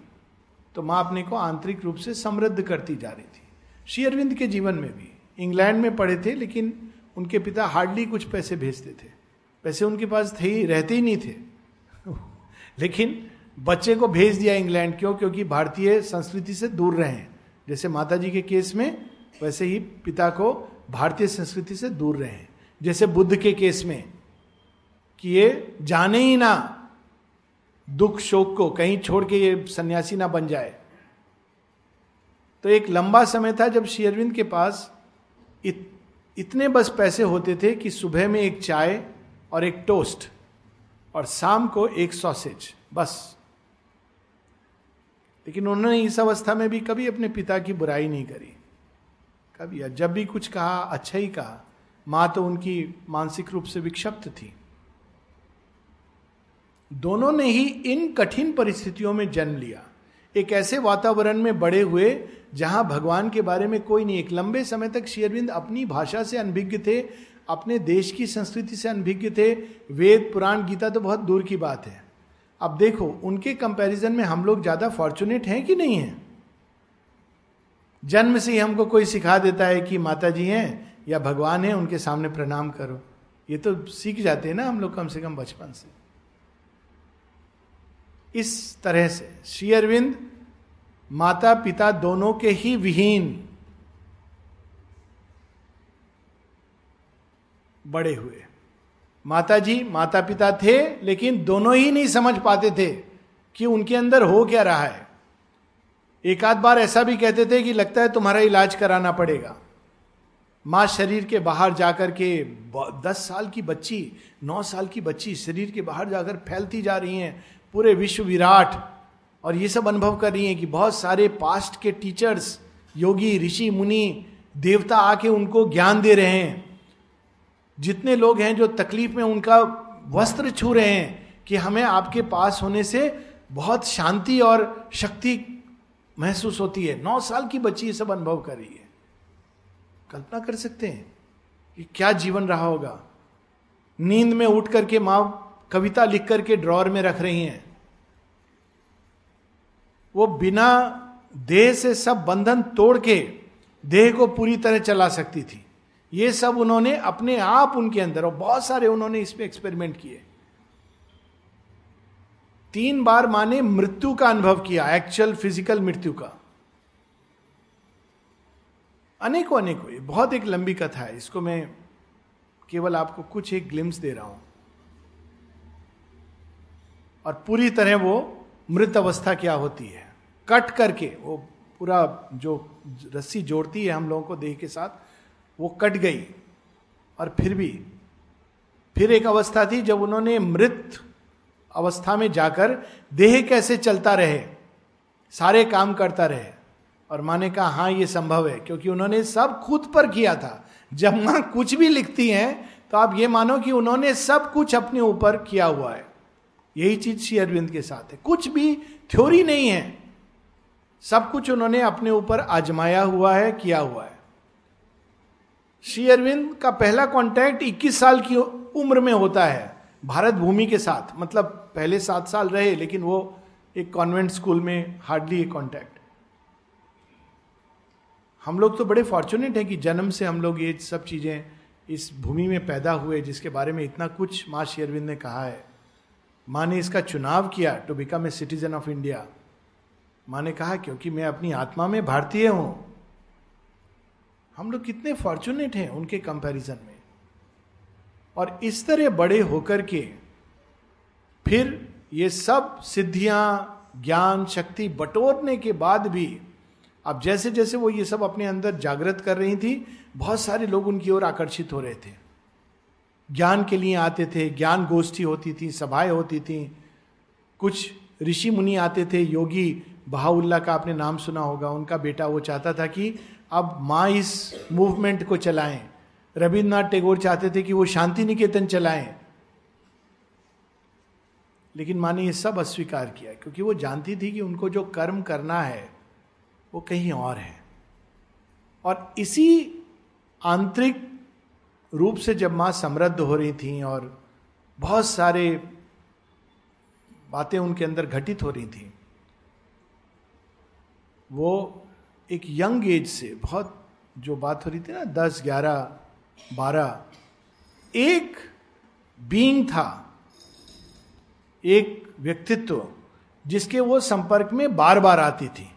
तो माँ अपने को आंतरिक रूप से समृद्ध करती जा रही थी। श्री अरविंद के जीवन में भी, इंग्लैंड में पढ़े थे, लेकिन उनके पिता हार्डली कुछ पैसे भेजते थे। पैसे उनके पास थे ही, रहते ही नहीं थे। [laughs] लेकिन बच्चे को भेज दिया इंग्लैंड, क्यों? क्योंकि भारतीय संस्कृति से दूर रहे जैसे माता जी के केस में, वैसे ही पिता को भारतीय संस्कृति से दूर रहे जैसे बुद्ध के केस में कि ये जाने ही ना दुख शोक को कहीं छोड़ के ये सन्यासी ना बन जाए। तो एक लंबा समय था जब शेयरविंद के पास इत, इतने बस पैसे होते थे कि सुबह में एक चाय और एक टोस्ट और शाम को एक सॉसेज बस। लेकिन उन्होंने इस अवस्था में भी कभी अपने पिता की बुराई नहीं करी। कभी जब भी कुछ कहा अच्छा ही कहा। माँ तो उनकी मानसिक रूप से विक्षिप्त थी। दोनों ने ही इन कठिन परिस्थितियों में जन्म लिया। एक ऐसे वातावरण में बड़े हुए, जहाँ भगवान के बारे में कोई नहीं। एक लंबे समय तक शेयरविंद अपनी भाषा से अनभिज्ञ थे, अपने देश की संस्कृति से अनभिज्ञ थे। वेद, पुराण, गीता तो बहुत दूर की बात है। अब देखो, उनके कंपैरिजन में हम लोग ज़्यादा फॉर्चुनेट हैं कि नहीं है? जन्म से ही हमको कोई सिखा देता है कि माता जी हैं या भगवान है, उनके सामने प्रणाम करो। ये तो सीख जाते हैं ना हम लोग कम से कम बचपन से। इस तरह से श्री अरविंद माता पिता दोनों के ही विहीन बड़े हुए। माता जी माता पिता थे, लेकिन दोनों ही नहीं समझ पाते थे कि उनके अंदर हो क्या रहा है। एक आध बार ऐसा भी कहते थे कि लगता है तुम्हारा इलाज कराना पड़ेगा। माँ शरीर के बाहर जाकर के दस साल की बच्ची, नौ साल की बच्ची शरीर के बाहर जाकर फैलती जा रही हैं, पूरे विश्व विराट, और ये सब अनुभव कर रही हैं कि बहुत सारे पास्ट के टीचर्स योगी, ऋषि, मुनि, देवता आके उनको ज्ञान दे रहे हैं। जितने लोग हैं जो तकलीफ़ में उनका वस्त्र छू रहे हैं कि हमें आपके पास होने से बहुत शांति और शक्ति महसूस होती है। नौ साल की बच्ची ये सब अनुभव कर रही है। कल्पना कर सकते हैं कि क्या जीवन रहा होगा। नींद में उठ करके माँ कविता लिख करके ड्रॉर में रख रही हैं। वो बिना देह से सब बंधन तोड़ के देह को पूरी तरह चला सकती थी। ये सब उन्होंने अपने आप उनके अंदर और बहुत सारे उन्होंने इस पर एक्सपेरिमेंट किए। तीन बार माने मृत्यु का अनुभव किया एक्चुअल फ़िज़िकल मृत्यु का। अनेकों अनेकों बहुत एक लंबी कथा है, इसको मैं केवल आपको कुछ एक ग्लिम्स दे रहा हूँ। और पूरी तरह वो मृत अवस्था क्या होती है? कट करके, वो पूरा जो रस्सी जोड़ती है हम लोगों को देह के साथ, वो कट गई। और फिर भी, फिर एक अवस्था थी जब उन्होंने मृत अवस्था में जाकर देह कैसे चलता रहे, सारे काम करता रहे। और माँ ने कहा हाँ ये संभव है, क्योंकि उन्होंने सब खुद पर किया था। जब माँ कुछ भी लिखती हैं तो आप ये मानो कि उन्होंने सब कुछ अपने ऊपर किया हुआ है। यही चीज़ श्री अरविंद के साथ है। कुछ भी थ्योरी नहीं है। सब कुछ उन्होंने अपने ऊपर आजमाया हुआ है, किया हुआ है। श्री अरविंद का पहला कांटेक्ट 21 साल की उम्र में होता है, भारत भूमि के साथ मतलब पहले सात साल रहे, लेकिन वो एक कॉन्वेंट स्कूल में हार्डली एक कॉन्टैक्ट हम लोग तो बड़े फॉर्चुनेट हैं कि जन्म से हम लोग ये सब चीज़ें इस भूमि में पैदा हुए, जिसके बारे में इतना कुछ माँ शेरविंद ने कहा है। माँ ने इसका चुनाव किया to become a citizen of India माँ ने कहा, क्योंकि मैं अपनी आत्मा में भारतीय हूँ। हम लोग कितने फॉर्चुनेट हैं उनके कंपैरिजन में। और इस तरह बड़े होकर के फिर ये सब सिद्धियाँ, ज्ञान, शक्ति बटोरने के बाद भी, अब जैसे जैसे वो ये सब अपने अंदर जागृत कर रही थी, बहुत सारे लोग उनकी ओर आकर्षित हो रहे थे। ज्ञान के लिए आते थे, ज्ञान गोष्ठी होती थी, सभाएँ होती थी। कुछ ऋषि मुनि आते थे, योगी बहाउल्ला का आपने नाम सुना होगा, उनका बेटा वो चाहता था कि अब माँ इस मूवमेंट को चलाएँ। रविन्द्रनाथ टैगोर चाहते थे कि वो शांति निकेतन चलाएँ। लेकिन माँ ने ये सब अस्वीकार किया क्योंकि वो जानती थी कि उनको जो कर्म करना है, वो कहीं और है। और इसी आंतरिक रूप से जब माँ समृद्ध हो रही थी और बहुत सारे बातें उनके अंदर घटित हो रही थी, वो एक यंग एज से बहुत जो बात हो रही थी ना, दस, ग्यारह, बारह, एक बीइंग था। एक व्यक्तित्व जिसके वो संपर्क में बार बार आती थी।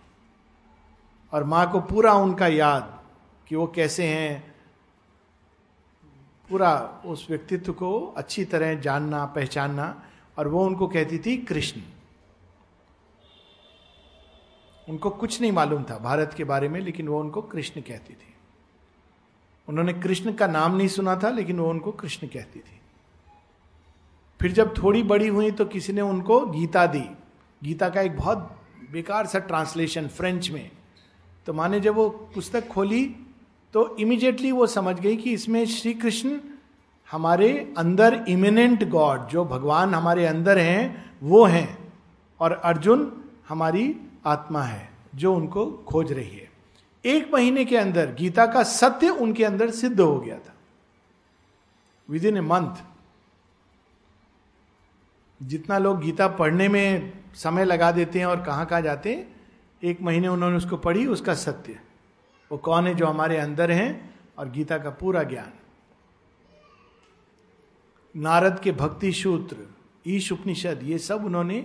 और माँ को पूरा उनका याद कि वो कैसे हैं, पूरा उस व्यक्तित्व को अच्छी तरह जानना, पहचानना, और वो उनको कहती थी कृष्ण। उनको कुछ नहीं मालूम था भारत के बारे में, लेकिन वो उनको कृष्ण कहती थी। उन्होंने कृष्ण का नाम नहीं सुना था, लेकिन वो उनको कृष्ण कहती थी। फिर जब थोड़ी बड़ी हुई तो किसी ने उनको गीता दी। गीता का एक बहुत बेकार सा ट्रांसलेशन फ्रेंच में। तो माने जब वो पुस्तक खोली तो इमिजिएटली वो समझ गई कि इसमें श्री कृष्ण हमारे अंदर इमिनेंट गॉड जो भगवान हमारे अंदर हैं, वो हैं और अर्जुन हमारी आत्मा है, जो उनको खोज रही है। एक महीने के अंदर गीता का सत्य उनके अंदर सिद्ध हो गया था। विद इन ए मंथ जितना लोग गीता पढ़ने में समय लगा देते हैं और कहाँ कहाँ जाते हैं, एक महीने उन्होंने उसको पढ़ी, उसका सत्य। वो कौन है जो हमारे अंदर हैं और गीता का पूरा ज्ञान। नारद के भक्ति सूत्र ईश उपनिषद ये सब उन्होंने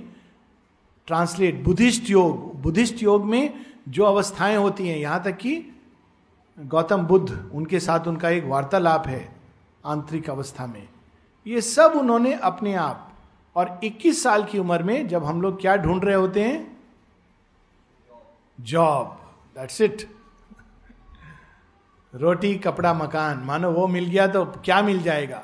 ट्रांसलेट। बुद्धिस्ट योग बुद्धिस्ट योग में जो अवस्थाएँ होती हैं, यहाँ तक कि गौतम बुद्ध, उनके साथ उनका एक वार्तालाप है आंतरिक अवस्था में। ये सब उन्होंने अपने आप और 21 साल की उम्र में जब हम लोग क्या ढूंढ रहे होते हैं? जॉब दैट्स इट रोटी, कपड़ा, मकान। मानो वो मिल गया तो क्या मिल जाएगा?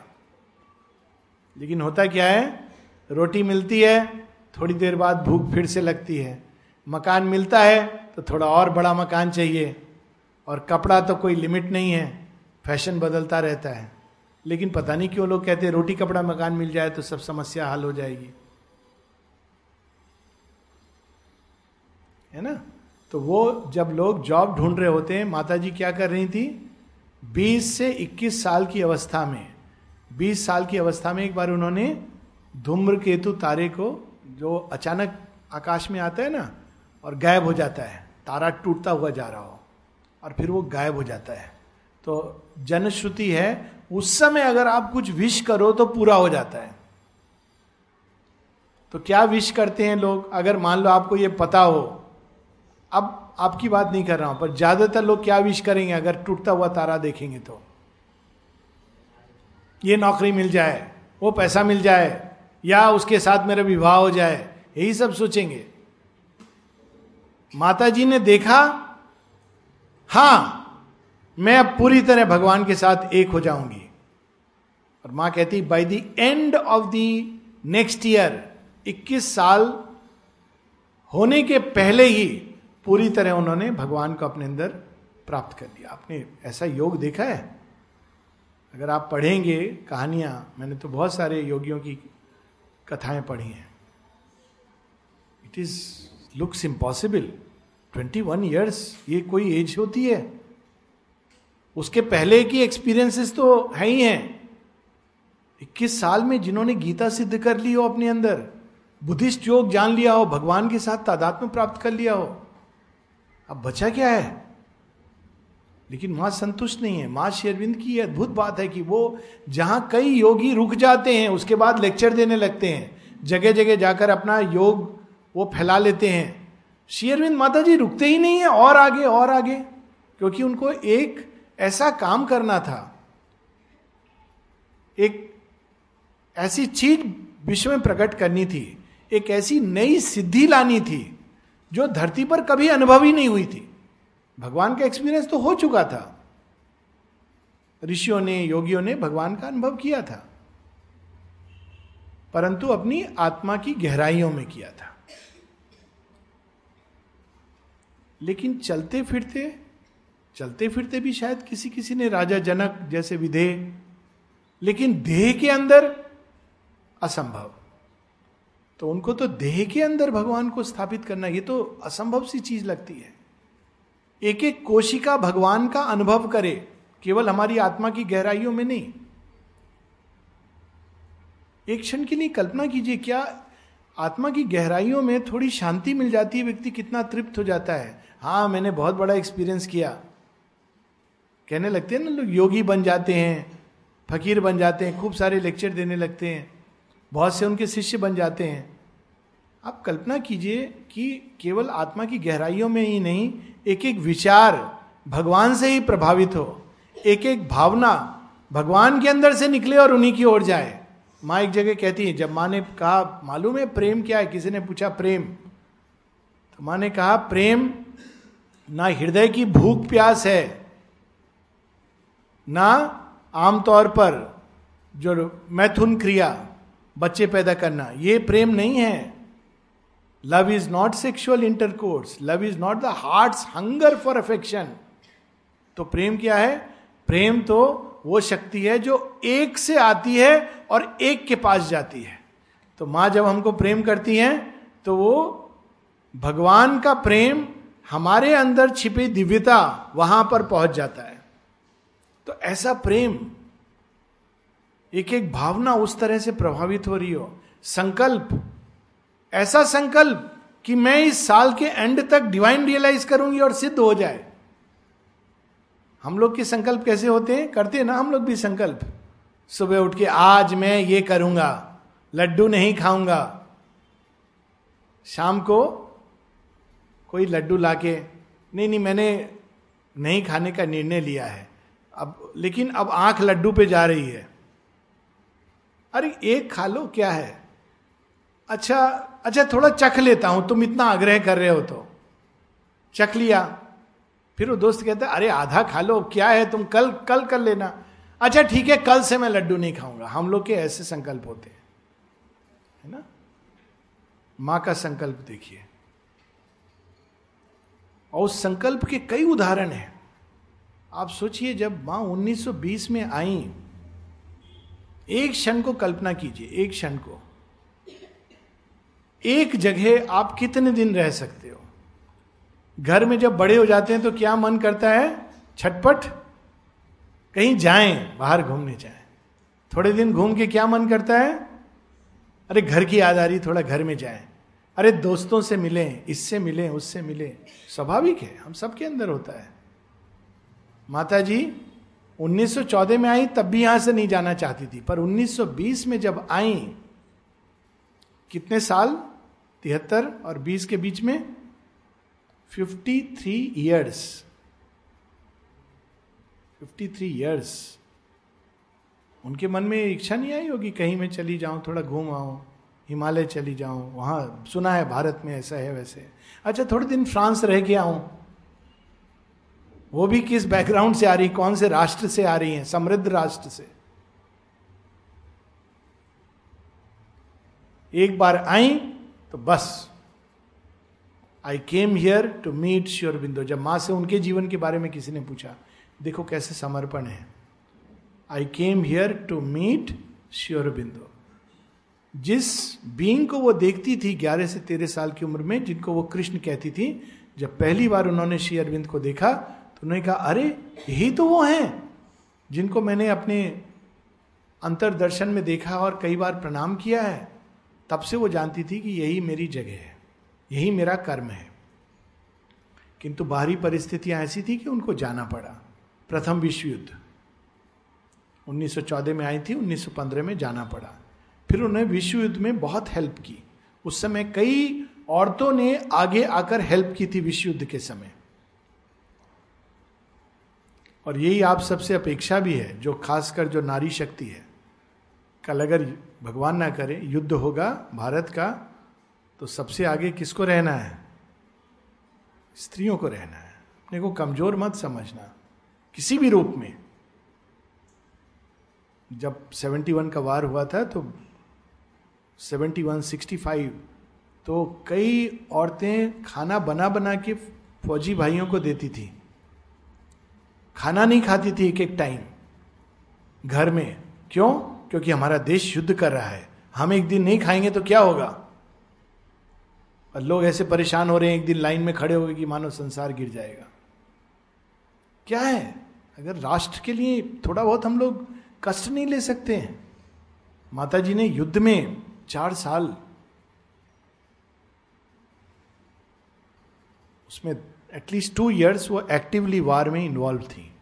लेकिन होता क्या है? रोटी मिलती है, थोड़ी देर बाद भूख फिर से लगती है। मकान मिलता है तो थोड़ा और बड़ा मकान चाहिए। और कपड़ा तो कोई लिमिट नहीं है। फ़ैशन बदलता रहता है। लेकिन पता नहीं क्यों लोग कहते हैं, रोटी कपड़ा मकान मिल जाए तो सब समस्या हल हो जाएगी। है ना? तो वो जब लोग जॉब ढूंढ रहे होते हैं माता जी क्या कर रही थी? 20 से 21 साल की अवस्था में 20 साल की अवस्था में एक बार उन्होंने धूम्र केतु तारे को, जो अचानक आकाश में आता है ना, और गायब हो जाता है। तारा टूटता हुआ जा रहा हो, और फिर वो गायब हो जाता है। तो जनश्रुति है उस समय अगर आप कुछ विश करो तो पूरा हो जाता है। तो क्या विश करते हैं लोग? अगर मान लो आपको ये पता हो, अब आपकी बात नहीं कर रहा हूँ, पर ज़्यादातर लोग क्या विश करेंगे? अगर टूटता हुआ तारा देखेंगे तो। ये नौकरी मिल जाए, वो पैसा मिल जाए, या उसके साथ मेरा विवाह हो जाए, यही सब सोचेंगे। माता जी ने देखा, हाँ मैं अब पूरी तरह भगवान के साथ एक हो जाऊँगी। और माँ कहती by the end of the next year 21 साल होने के पहले ही पूरी तरह उन्होंने भगवान को अपने अंदर प्राप्त कर लिया। आपने ऐसा योग देखा है? अगर आप पढ़ेंगे कहानियाँ, मैंने तो बहुत सारे योगियों की कथाएँ पढ़ी हैं। It is looks impossible twenty one years ये कोई एज होती है? उसके पहले की एक्सपीरियंसेस तो है ही हैं। इक्कीस साल में जिन्होंने गीता सिद्ध कर ली हो अपने अंदर, बुद्धिस्ट योग जान लिया हो, भगवान के साथ तादात्म प्राप्त कर लिया हो, अब बचा क्या है? लेकिन माँ संतुष्ट नहीं है। माँ शेरविंद की यह अद्भुत बात है कि वो जहाँ कई योगी रुक जाते हैं, उसके बाद लेक्चर देने लगते हैं। जगह जगह जाकर अपना योग वो फैला लेते हैं। शेरविंद माता जी रुकते ही नहीं है, और आगे और आगे, क्योंकि उनको एक ऐसा काम करना था। एक ऐसी चीज़ विश्व में प्रकट करनी थी। एक ऐसी नई सिद्धि लानी थी, जो धरती पर कभी अनुभव ही नहीं हुई थी। भगवान का एक्सपीरियंस तो हो चुका था। ऋषियों ने, योगियों ने भगवान का अनुभव किया था। परंतु अपनी आत्मा की गहराइयों में किया था। लेकिन चलते फिरते चलते फिरते भी शायद किसी किसी ने राजा जनक जैसे विधेय लेकिन देह के अंदर असंभव। तो उनको तो देह के अंदर भगवान को स्थापित करना, ये तो असंभव सी चीज़ लगती है। एक एक कोशिका भगवान का अनुभव करे, केवल हमारी आत्मा की गहराइयों में नहीं। एक क्षण के लिए कल्पना कीजिए, क्या आत्मा की गहराइयों में थोड़ी शांति मिल जाती है, व्यक्ति कितना तृप्त हो जाता है? हाँ मैंने बहुत बड़ा एक्सपीरियंस किया। कहने लगते हैं ना, लोग योगी बन जाते हैं, फकीर बन जाते हैं, खूब सारे लेक्चर देने लगते हैं, बहुत से उनके शिष्य बन जाते हैं। आप कल्पना कीजिए कि केवल आत्मा की गहराइयों में ही नहीं एक एक विचार भगवान से ही प्रभावित हो एक एक भावना भगवान के अंदर से निकले और उन्हीं की ओर जाए। माँ एक जगह कहती है, जब माँ ने कहा, मालूम है प्रेम क्या है? किसी ने पूछा, प्रेम। तो माँ ने कहा, प्रेम ना हृदय की भूख प्यास है ना आमतौर पर जो मैथुन क्रिया बच्चे पैदा करना, ये प्रेम नहीं है। Love is not sexual intercourse love is not the heart hunger for affection तो प्रेम क्या है? प्रेम तो वो शक्ति है जो एक से आती है और एक के पास जाती है। तो माँ जब हमको प्रेम करती है तो वो भगवान का प्रेम हमारे अंदर छिपी दिव्यता वहाँ पर पहुँच जाता है। तो ऐसा प्रेम एक एक भावना उस तरह से प्रभावित हो रही हो। संकल्प, ऐसा संकल्प कि मैं इस साल के एंड तक डिवाइन रियलाइज़ करूँगी और सिद्ध हो जाए। हम लोग के संकल्प कैसे होते हैं? करते हैं ना हम लोग भी संकल्प। सुबह उठ के, आज मैं ये करूँगा, लड्डू नहीं खाऊँगा। शाम को कोई लड्डू लाके, नहीं नहीं, मैंने नहीं खाने का निर्णय लिया है। अब, लेकिन अब आँख लड्डू पे जा रही है। अरे, एक खा लो, क्या है? अच्छा अच्छा थोड़ा चख लेता हूँ, तुम इतना आग्रह कर रहे हो तो। चख लिया। फिर वो दोस्त कहता है, अरे, आधा खा लो क्या है तुम? कल कल कर लेना। अच्छा ठीक है, कल से मैं लड्डू नहीं खाऊँगा। हम लोग के ऐसे संकल्प होते हैं। है ना? माँ का संकल्प देखिए। और उस संकल्प के कई उदाहरण हैं। आप सोचिए, जब माँ 1920 में आई, एक क्षण को कल्पना कीजिए, एक क्षण को। एक जगह आप कितने दिन रह सकते हो? घर में जब बड़े हो जाते हैं तो क्या मन करता है? छटपट। कहीं जाएँ, बाहर घूमने जाएँ। थोड़े दिन घूम के क्या मन करता है? अरे, घर की याद आ रही, थोड़ा घर में जाएँ। अरे, दोस्तों से मिलें, इससे मिलें, उससे मिलें। स्वाभाविक है, हम सबके अंदर होता है। माता जी 1914 में आई तब भी यहाँ से नहीं जाना चाहती थी, पर 1920 में जब आई, कितने साल? तिहत्तर और 20 के बीच में? 53 थ्री ईयर्स 53 ईयर्स उनके मन में इच्छा नहीं आई होगी, कहीं मैं चली जाऊँ, थोड़ा घूम आऊँ, हिमालय चली जाऊँ, वहाँ सुना है भारत में ऐसा है, वैसे अच्छा थोड़े दिन फ्रांस रह के आऊँ। वो भी किस बैकग्राउंड से आ रही, कौन से राष्ट्र से आ रही हैं? समृद्ध राष्ट्र से। एक बार आई तो बस। I came here to meet sure Bindu जब माँ से उनके जीवन के बारे में किसी ने पूछा, देखो कैसे समर्पण है। I came here to meet sure Bindu जिस बींग को वो देखती थी ग्यारह से तेरह साल की उम्र में, जिनको वो कृष्ण कहती थी, जब पहली बार उन्होंने श्री अरविंद को देखा तो उन्होंने कहा, अरे, यही तो वो हैं जिनको मैंने अपने अंतरदर्शन में देखा और कई बार प्रणाम किया है। तब से वो जानती थी कि यही मेरी जगह है, यही मेरा कर्म है। किंतु बाहरी परिस्थितियाँ ऐसी थी कि उनको जाना पड़ा। प्रथम विश्व युद्ध 1914 में आई थी 1915 में जाना पड़ा। फिर उन्हें विश्व युद्ध में बहुत हेल्प की। उस समय कई औरतों ने आगे आकर हेल्प की थी विश्व युद्ध के समय। और यही आप सबसे अपेक्षा भी है जो खासकर जो नारी शक्ति है। कल अगर भगवान ना करे युद्ध होगा भारत का तो सबसे आगे किसको रहना है? स्त्रियों को रहना है। अपने को कमज़ोर मत समझना किसी भी रूप में। जब 71 का वार हुआ था तो 71, 65 तो कई औरतें खाना बना बना के फौजी भाइयों को देती थी। खाना नहीं खाती थी एक एक टाइम। घर में। क्यों? क्योंकि हमारा देश युद्ध कर रहा है। हम एक दिन नहीं खाएँगे तो क्या होगा? और लोग ऐसे परेशान हो रहे हैं, एक दिन लाइन में खड़े हो गए कि मानो संसार गिर जाएगा। क्या है? अगर राष्ट्र के लिए थोड़ा बहुत हम लोग कष्ट नहीं ले सकते हैं। माता जी ने युद्ध में चार साल उसमें एटलीस्ट टू ईयर्स वो एक्टिवली वार में इन्वॉल्व थी.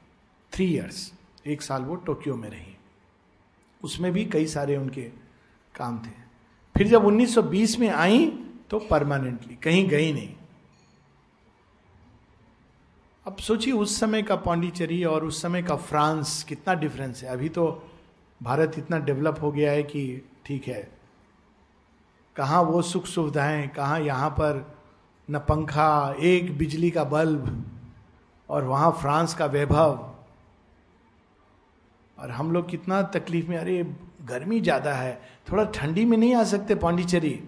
थ्री ईयर्स एक साल वो टोक्यो में रही. उसमें भी कई सारे उनके काम थे. फिर जब 1920 में आई तो परमानेंटली कहीं गई नहीं. अब सोचिए उस समय का पांडिचेरी और उस समय का फ्रांस कितना डिफरेंस है. अभी तो भारत इतना डेवलप हो गया है कि ठीक है. कहाँ वो सुख सुविधाएँ कहाँ यहाँ पर न पंखा, एक बिजली का बल्ब और वहाँ फ्रांस का वैभव। और हम लोग कितना तकलीफ़ में, अरे, गर्मी ज़्यादा है, थोड़ा ठंडी में नहीं आ सकते पांडिचेरी।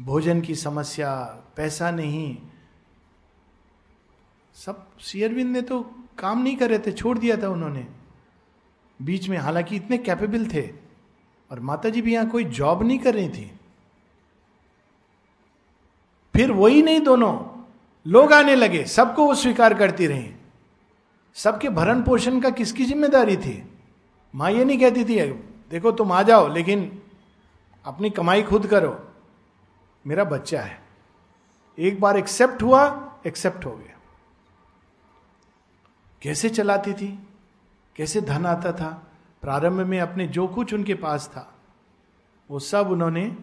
भोजन की समस्या, पैसा नहीं। सब शेयरविंद ने तो काम नहीं कर रहे थे, छोड़ दिया था उन्होंने। बीच में, हालाँकि इतने कैपेबल थे, और माता जी भी यहाँ कोई जॉब नहीं कर रही थी। फिर वही नहीं दोनों। लोग आने लगे, सबको वो स्वीकार करती रही। सबके भरण पोषण का किसकी ज़िम्मेदारी थी? माँ ये नहीं कहती थी, देखो तुम आ जाओ, लेकिन अपनी कमाई खुद करो। मेरा बच्चा है। एक बार एक्सेप्ट हुआ, एक्सेप्ट हो गया। कैसे चलाती थी? कैसे धन आता था? प्रारंभ में अपने जो कुछ उनके पास था, वो सब उन्होंने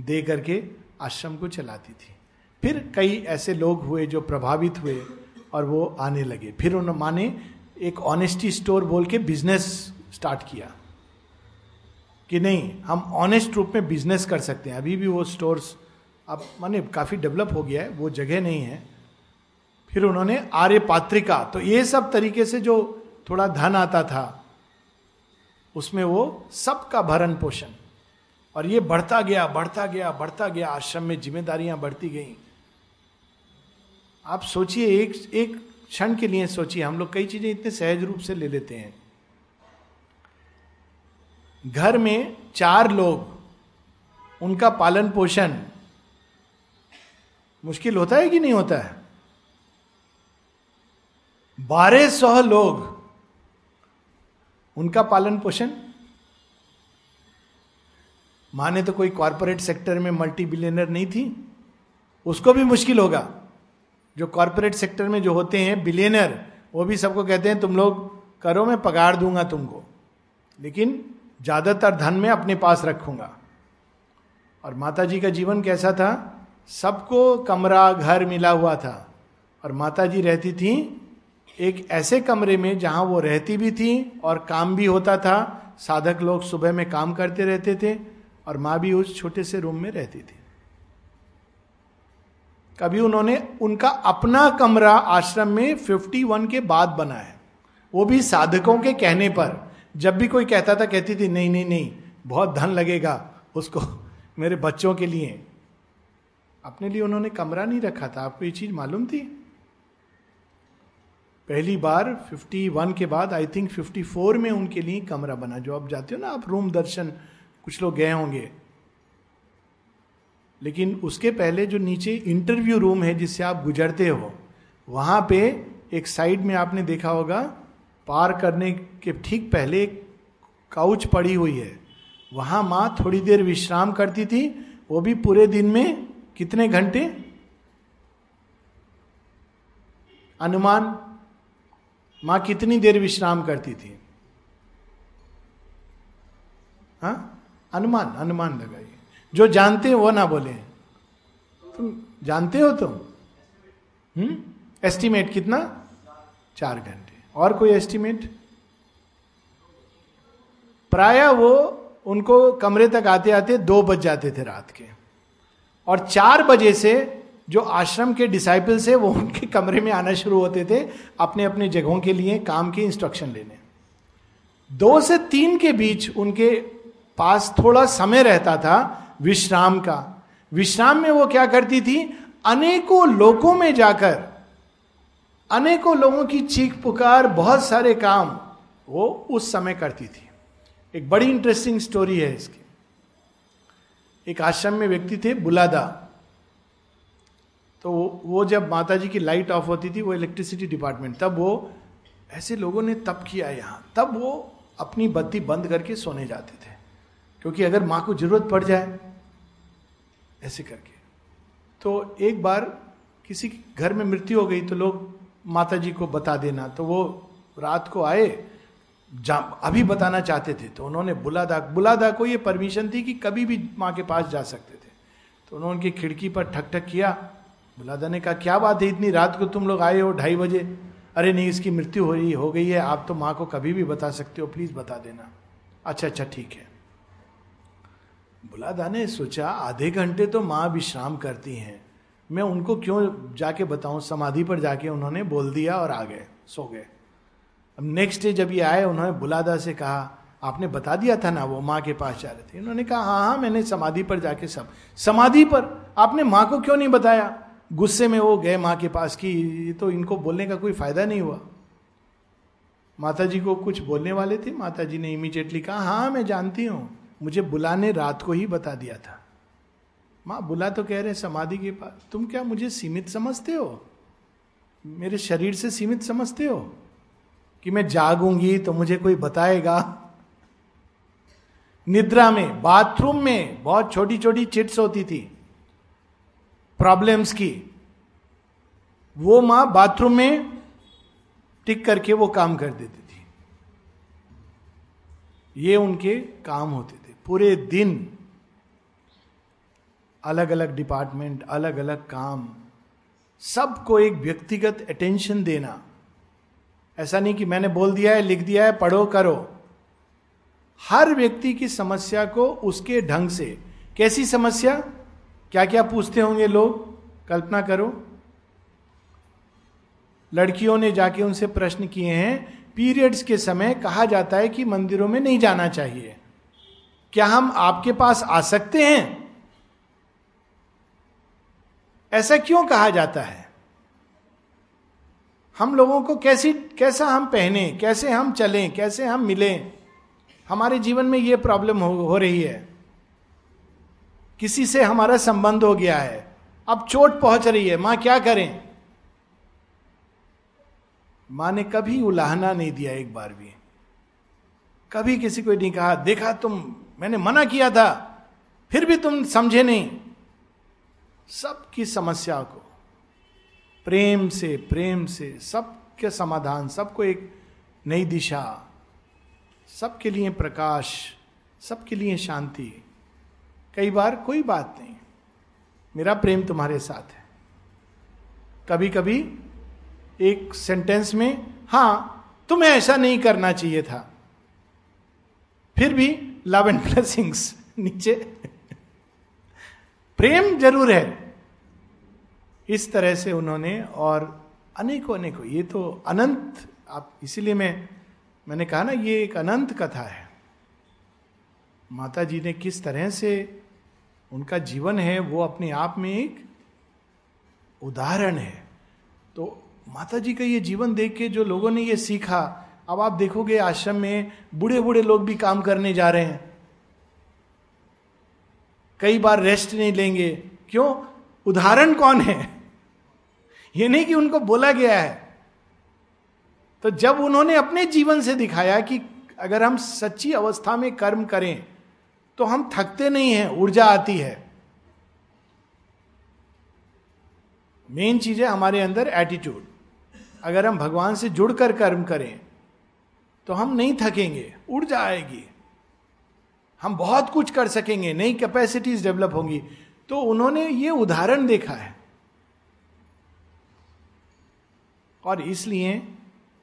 दे करके आश्रम को चलाती थी। फिर कई ऐसे लोग हुए जो प्रभावित हुए और वो आने लगे। फिर उन्होंने माने एक ऑनेस्टी स्टोर बोल के बिज़नेस स्टार्ट किया कि नहीं, हम ऑनेस्ट रूप में बिज़नेस कर सकते हैं। अभी भी वो स्टोर्स अब माने काफ़ी डेवलप हो गया है, वो जगह नहीं है। फिर उन्होंने आर्य पात्रिका तो ये सब तरीके से जो थोड़ा धन आता था, उसमें वो सबका भरण पोषण और ये बढ़ता गया बढ़ता गया बढ़ता गया। आश्रम में जिम्मेदारियाँ बढ़ती गई। आप सोचिए, एक एक क्षण के लिए सोचिए। हम लोग कई चीज़ें इतने सहज रूप से ले लेते हैं। घर में चार लोग, उनका पालन पोषण मुश्किल होता है कि नहीं होता है? बारह सौ लोग, उनका पालन पोषण माने तो कोई कॉरपोरेट सेक्टर में मल्टी बिलियनर नहीं थी? उसको भी मुश्किल होगा। जो कॉरपोरेट सेक्टर में जो होते हैं, बिलियनर, वो भी सबको कहते हैं, तुम लोग करो, मैं पगार दूँगा तुमको। लेकिन ज़्यादातर धन में अपने पास रखूँगा। और माता जी का जीवन कैसा था? सबको कमरा, घर मिला हुआ था। और माता जी रहती थी एक ऐसे कमरे में जहाँ वो रहती भी थी और काम भी होता था। साधक लोग सुबह में काम करते रहते थे। और माँ भी उस छोटे से रूम में रहती थी। कभी उन्होंने उनका अपना कमरा आश्रम में 51 के बाद बना है वो भी साधकों के कहने पर, जब भी कोई कहता था, कहती थी, नहीं नहीं नहीं, बहुत धन लगेगा उसको [laughs] मेरे बच्चों के लिए। अपने लिए उन्होंने कमरा नहीं रखा था। आपको ये चीज़ मालूम थी? पहली बार 51 के बाद आई थिंक 54 में उनके लिए कमरा बना। जो आप जाते हो ना, आप रूम दर्शन कुछ लोग गए होंगे। लेकिन उसके पहले जो नीचे इंटरव्यू रूम है जिससे आप गुजरते हो, वहाँ पे एक साइड में आपने देखा होगा, पार करने के ठीक पहले एक काउच पड़ी हुई है। वहाँ माँ थोड़ी देर विश्राम करती थी, वो भी पूरे दिन में कितने घंटे? अनुमान, माँ कितनी देर विश्राम करती थी? हा? अनुमान अनुमान लगाइए। जो जानते हैं वो ना बोले। तुम जानते हो तुम? हम्म? एस्टिमेट कितना? चार घंटे। और कोई एस्टिमेट प्राय वो उनको कमरे तक आते आते दो बज जाते थे रात के। और चार बजे से जो आश्रम के डिसाइपल्स है, वो उनके कमरे में आना शुरू होते थे अपने अपने जगहों के लिए, काम के इंस्ट्रक्शन लेने। दो से तीन के बीच उनके पास थोड़ा समय रहता था विश्राम का। विश्राम में वो क्या करती थी? अनेकों लोगों में जाकर, अनेकों लोगों की चीख पुकार, बहुत सारे काम वो उस समय करती थी। एक बड़ी इंटरेस्टिंग स्टोरी है इसकी। एक आश्रम में व्यक्ति थे बुलादा। तो वो जब माता जी की लाइट ऑफ़ होती थी, वो इलेक्ट्रिसिटी डिपार्टमेंट तब वो ऐसे लोगों ने तप किया यहाँ। तब वो अपनी बत्ती बंद करके सोने जाते थे। क्योंकि अगर माँ को ज़रूरत पड़ जाए, ऐसे करके। तो एक बार किसी घर में मृत्यु हो गई तो लोग माता जी को बता देना। तो वो रात को आए, जा, अभी बताना चाहते थे। तो उन्होंने बुलादा बुलादा को ये परमिशन थी कि कभी भी माँ के पास जा सकते थे। तो उन्होंने उनकी खिड़की पर ठक ठक किया। बुलादा ने कहा, क्या बात है, इतनी रात को तुम लोग आए हो, ढाई बजे? अरे नहीं, इसकी मृत्यु हो रही, हो गई है। आप तो माँ को कभी भी बता सकते हो प्लीज़ बता देना। अच्छा अच्छा ठीक है। बुलादा ने सोचा, आधे घंटे तो माँ विश्राम करती हैं। मैं उनको क्यों जाके बताऊँ? समाधि पर जाके उन्होंने बोल दिया और आ गए, सो गए। अब नेक्स्ट डे जब ये आए, उन्होंने बुलादा से कहा, आपने बता दिया था ना वो माँ के पास जा रहे थे? उन्होंने कहा हाँ हाँ मैंने समाधि पर जाके सब, समाधि पर? आपने माँ को क्यों नहीं बताया? गुस्से में वो गए माँ के पास की तो इनको बोलने का कोई फ़ायदा नहीं हुआ। माता जी को कुछ बोलने वाले थे? माता जी ने इमीडिएटली कहा हाँ मैं जानती हूँ। मुझे बुलाने रात को ही बता दिया था। माँ, बुला तो कह रहे समाधि के पास। तुम क्या मुझे सीमित समझते हो? मेरे शरीर से सीमित समझते हो? कि मैं जागूँगी तो मुझे कोई बताएगा? निद्रा में, बाथरूम में बहुत छोटी छोटी चिट्स होती थी, प्रॉब्लम्स की। वो माँ बाथरूम में टिक करके वो काम कर देती थी। ये उनके काम होते थे। पूरे दिन अलग अलग डिपार्टमेंट अलग अलग काम, सबको एक व्यक्तिगत अटेंशन देना। ऐसा नहीं कि मैंने बोल दिया है, लिख दिया है, पढ़ो, करो। हर व्यक्ति की समस्या को उसके ढंग से। कैसी समस्या? क्या क्या पूछते होंगे लोग? कल्पना करो। लड़कियों ने जाके उनसे प्रश्न किए हैं पीरियड्स के समय कहा जाता है कि मंदिरों में नहीं जाना चाहिए। क्या हम आपके पास आ सकते हैं? ऐसा क्यों कहा जाता है? हम लोगों को कैसी कैसा हम पहने कैसे हम चलें कैसे हम मिलें? हमारे जीवन में यह प्रॉब्लम हो, हो रही है। किसी से हमारा संबंध हो गया है। अब चोट पहुँच रही है। माँ क्या करें? माँ ने कभी उलाहना नहीं दिया एक बार भी। कभी किसी को नहीं कहा देखा तुम मैंने मना किया था, फिर भी तुम समझे नहीं। सबकी समस्या को, प्रेम से प्रेम से, सबके समाधान, सबको एक नई दिशा, सबके लिए प्रकाश, सबके लिए शांति। कई बार कोई बात नहीं, मेरा प्रेम तुम्हारे साथ है। कभी कभी एक सेंटेंस में, हाँ, तुम्हें ऐसा नहीं करना चाहिए था। फिर भी लव एंड ब्लेसिंग्स नीचे। प्रेम ज़रूर है। इस तरह से उन्होंने और अनेकों अनेकों, ये तो अनंत, आप इसीलिए मैं, मैंने कहा ना, ये एक अनंत कथा है। माता जी ने किस तरह से उनका जीवन है, वो अपने आप में एक उदाहरण है। तो माता जी का ये जीवन देख के जो लोगों ने ये सीखा अब आप देखोगे आश्रम में बूढ़े बूढ़े लोग भी काम करने जा रहे हैं। कई बार रेस्ट नहीं लेंगे। क्यों? उदाहरण कौन है? ये नहीं कि उनको बोला गया है। तो जब उन्होंने अपने जीवन से दिखाया कि अगर हम सच्ची अवस्था में कर्म करें तो हम थकते नहीं हैं, ऊर्जा आती है। मेन चीज़ है हमारे अंदर एटीट्यूड अगर हम भगवान से जुड़कर कर्म करें तो हम नहीं थकेंगे ऊर्जा आएगी हम बहुत कुछ कर सकेंगे, नई कैपेसिटीज डेवलप होंगी। तो उन्होंने ये उदाहरण देखा है। और इसलिए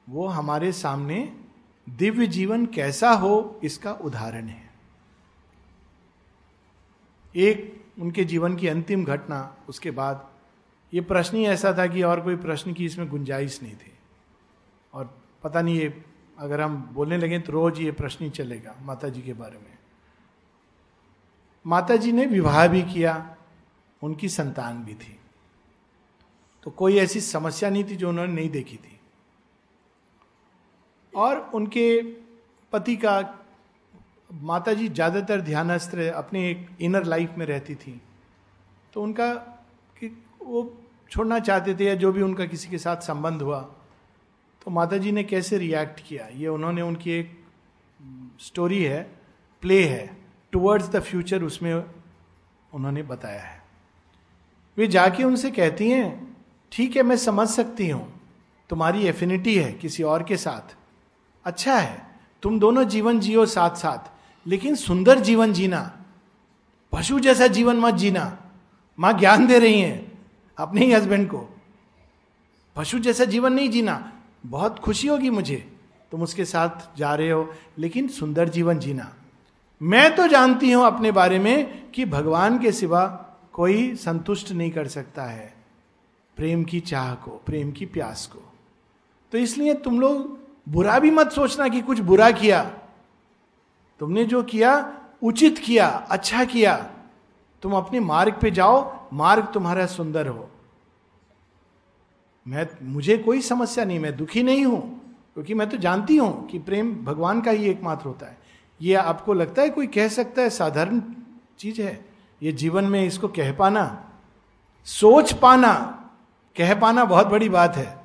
वो हमारे सामने दिव्य जीवन कैसा हो, इसका उदाहरण है। एक, उनके जीवन की अंतिम घटना, उसके बाद ये प्रश्न ही ऐसा था कि और कोई प्रश्न की इसमें गुंजाइश नहीं थी। और पता नहीं ये अगर हम बोलने लगे तो रोज ये प्रश्न ही चलेगा माता जी के बारे में। माता जी ने विवाह भी किया, उनकी संतान भी थी। तो कोई ऐसी समस्या नहीं थी जो उन्होंने नहीं देखी थी। और उनके पति का माता जी ज़्यादातर ध्यानस्त्र अपने एक इनर लाइफ में रहती थी। तो उनका कि वो छोड़ना चाहते थे या जो भी उनका किसी के साथ संबंध हुआ तो माता जी ने कैसे रिएक्ट किया? ये उन्होंने उनकी एक स्टोरी है प्ले है टुवर्ड्स द फ्यूचर उसमें उन्होंने बताया है। वे जाके उनसे कहती हैं, ठीक है, मैं समझ सकती हूँ, तुम्हारी एफिनिटी है किसी और के साथ। अच्छा है, तुम दोनों जीवन जियो साथ साथ लेकिन सुंदर जीवन जीना, पशु जैसा जीवन मत जीना। माँ ज्ञान दे रही हैं अपने ही हस्बैंड को। पशु जैसा जीवन नहीं जीना बहुत खुशी होगी मुझे, तुम उसके साथ जा रहे हो, लेकिन सुंदर जीवन जीना। मैं तो जानती हूँ अपने बारे में कि भगवान के सिवा कोई संतुष्ट नहीं कर सकता है, प्रेम की चाह को, प्रेम की प्यास को। तो इसलिए तुम लोग बुरा भी मत सोचना कि कुछ बुरा किया। तुमने जो किया, उचित किया अच्छा किया। तुम अपने मार्ग पे जाओ, मार्ग तुम्हारा सुंदर हो। मैं, मुझे कोई समस्या नहीं, मैं दुखी नहीं हूँ, क्योंकि मैं तो जानती हूँ कि प्रेम भगवान का ही एकमात्र होता है। ये आपको लगता है कोई कह सकता है, साधारण चीज़ है? ये जीवन में इसको कह पाना, सोच पाना, कह पाना बहुत बड़ी बात है।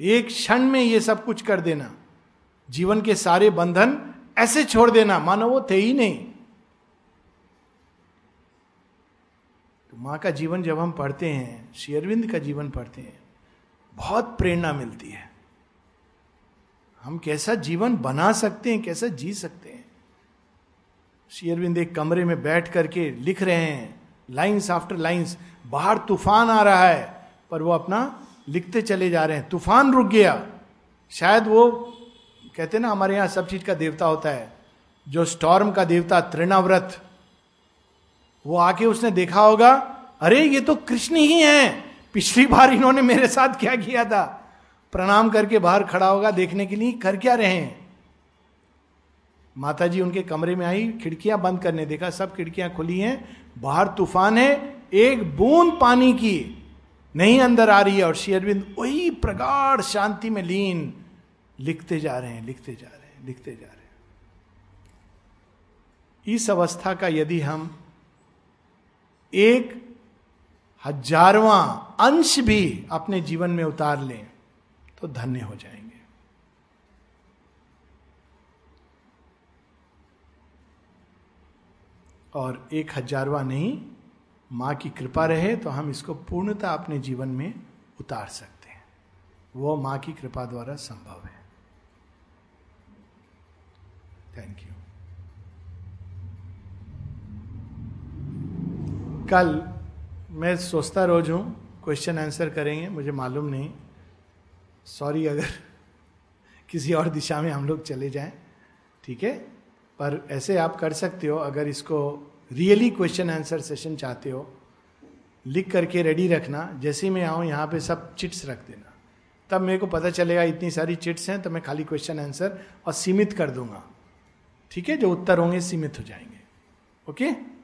एक क्षण में ये सब कुछ कर देना, जीवन के सारे बंधन ऐसे छोड़ देना, मानो वो थे ही नहीं तो माँ का जीवन जब हम पढ़ते हैं शेयरविंद का जीवन पढ़ते हैं, बहुत प्रेरणा मिलती है। हम कैसा जीवन बना सकते हैं, कैसा जी सकते हैं? शेयरविंद एक कमरे में बैठ करके लिख रहे हैं, लाइंस आफ्टर लाइंस, बाहर तूफ़ान आ रहा है, पर वो अपना लिखते चले जा रहे हैं। तूफ़ान रुक गया। शायद वो, कहते हैं ना, हमारे यहाँ सब चीज़ का देवता होता है, जो स्टॉर्म का देवता त्रिनाव्रत वो आके उसने देखा होगा, अरे, ये तो कृष्ण ही हैं। पिछली बार इन्होंने मेरे साथ क्या किया था? प्रणाम करके बाहर खड़ा होगा देखने के लिए, कर क्या रहे हैं? माता जी उनके कमरे में आई, खिड़कियाँ बंद करने देखा, सब खिड़कियाँ खुली हैं, बाहर तूफ़ान है, एक बूंद पानी की नहीं अंदर आ रही है, और शेयरविंद वही प्रगाढ़ शांति में लीन लिखते जा रहे हैं, लिखते जा रहे हैं, लिखते जा रहे हैं। इस अवस्था का यदि हम एक हजारवां अंश भी अपने जीवन में उतार लें तो धन्य हो जाएँगे। और एक हजारवा नहीं, माँ की कृपा रहे तो हम इसको पूर्णता अपने जीवन में उतार सकते हैं। वो माँ की कृपा द्वारा संभव है। थैंक यू कल मैं सोचता रोज हूँ क्वेश्चन आंसर करेंगे, मुझे मालूम नहीं। सॉरी अगर [laughs] किसी और दिशा में हम लोग चले जाएँ, ठीक है? पर ऐसे आप कर सकते हो, अगर इसको रियली क्वेश्चन आंसर सेशन चाहते हो, लिख करके रेडी रखना, जैसे मैं आऊँ, यहाँ पे सब चिट्स रख देना। तब मेरे को पता चलेगा इतनी सारी चिट्स हैं तो मैं खाली क्वेश्चन आंसर और सीमित कर दूँगा। ठीक है? जो उत्तर होंगे सीमित हो जाएँगे। ओके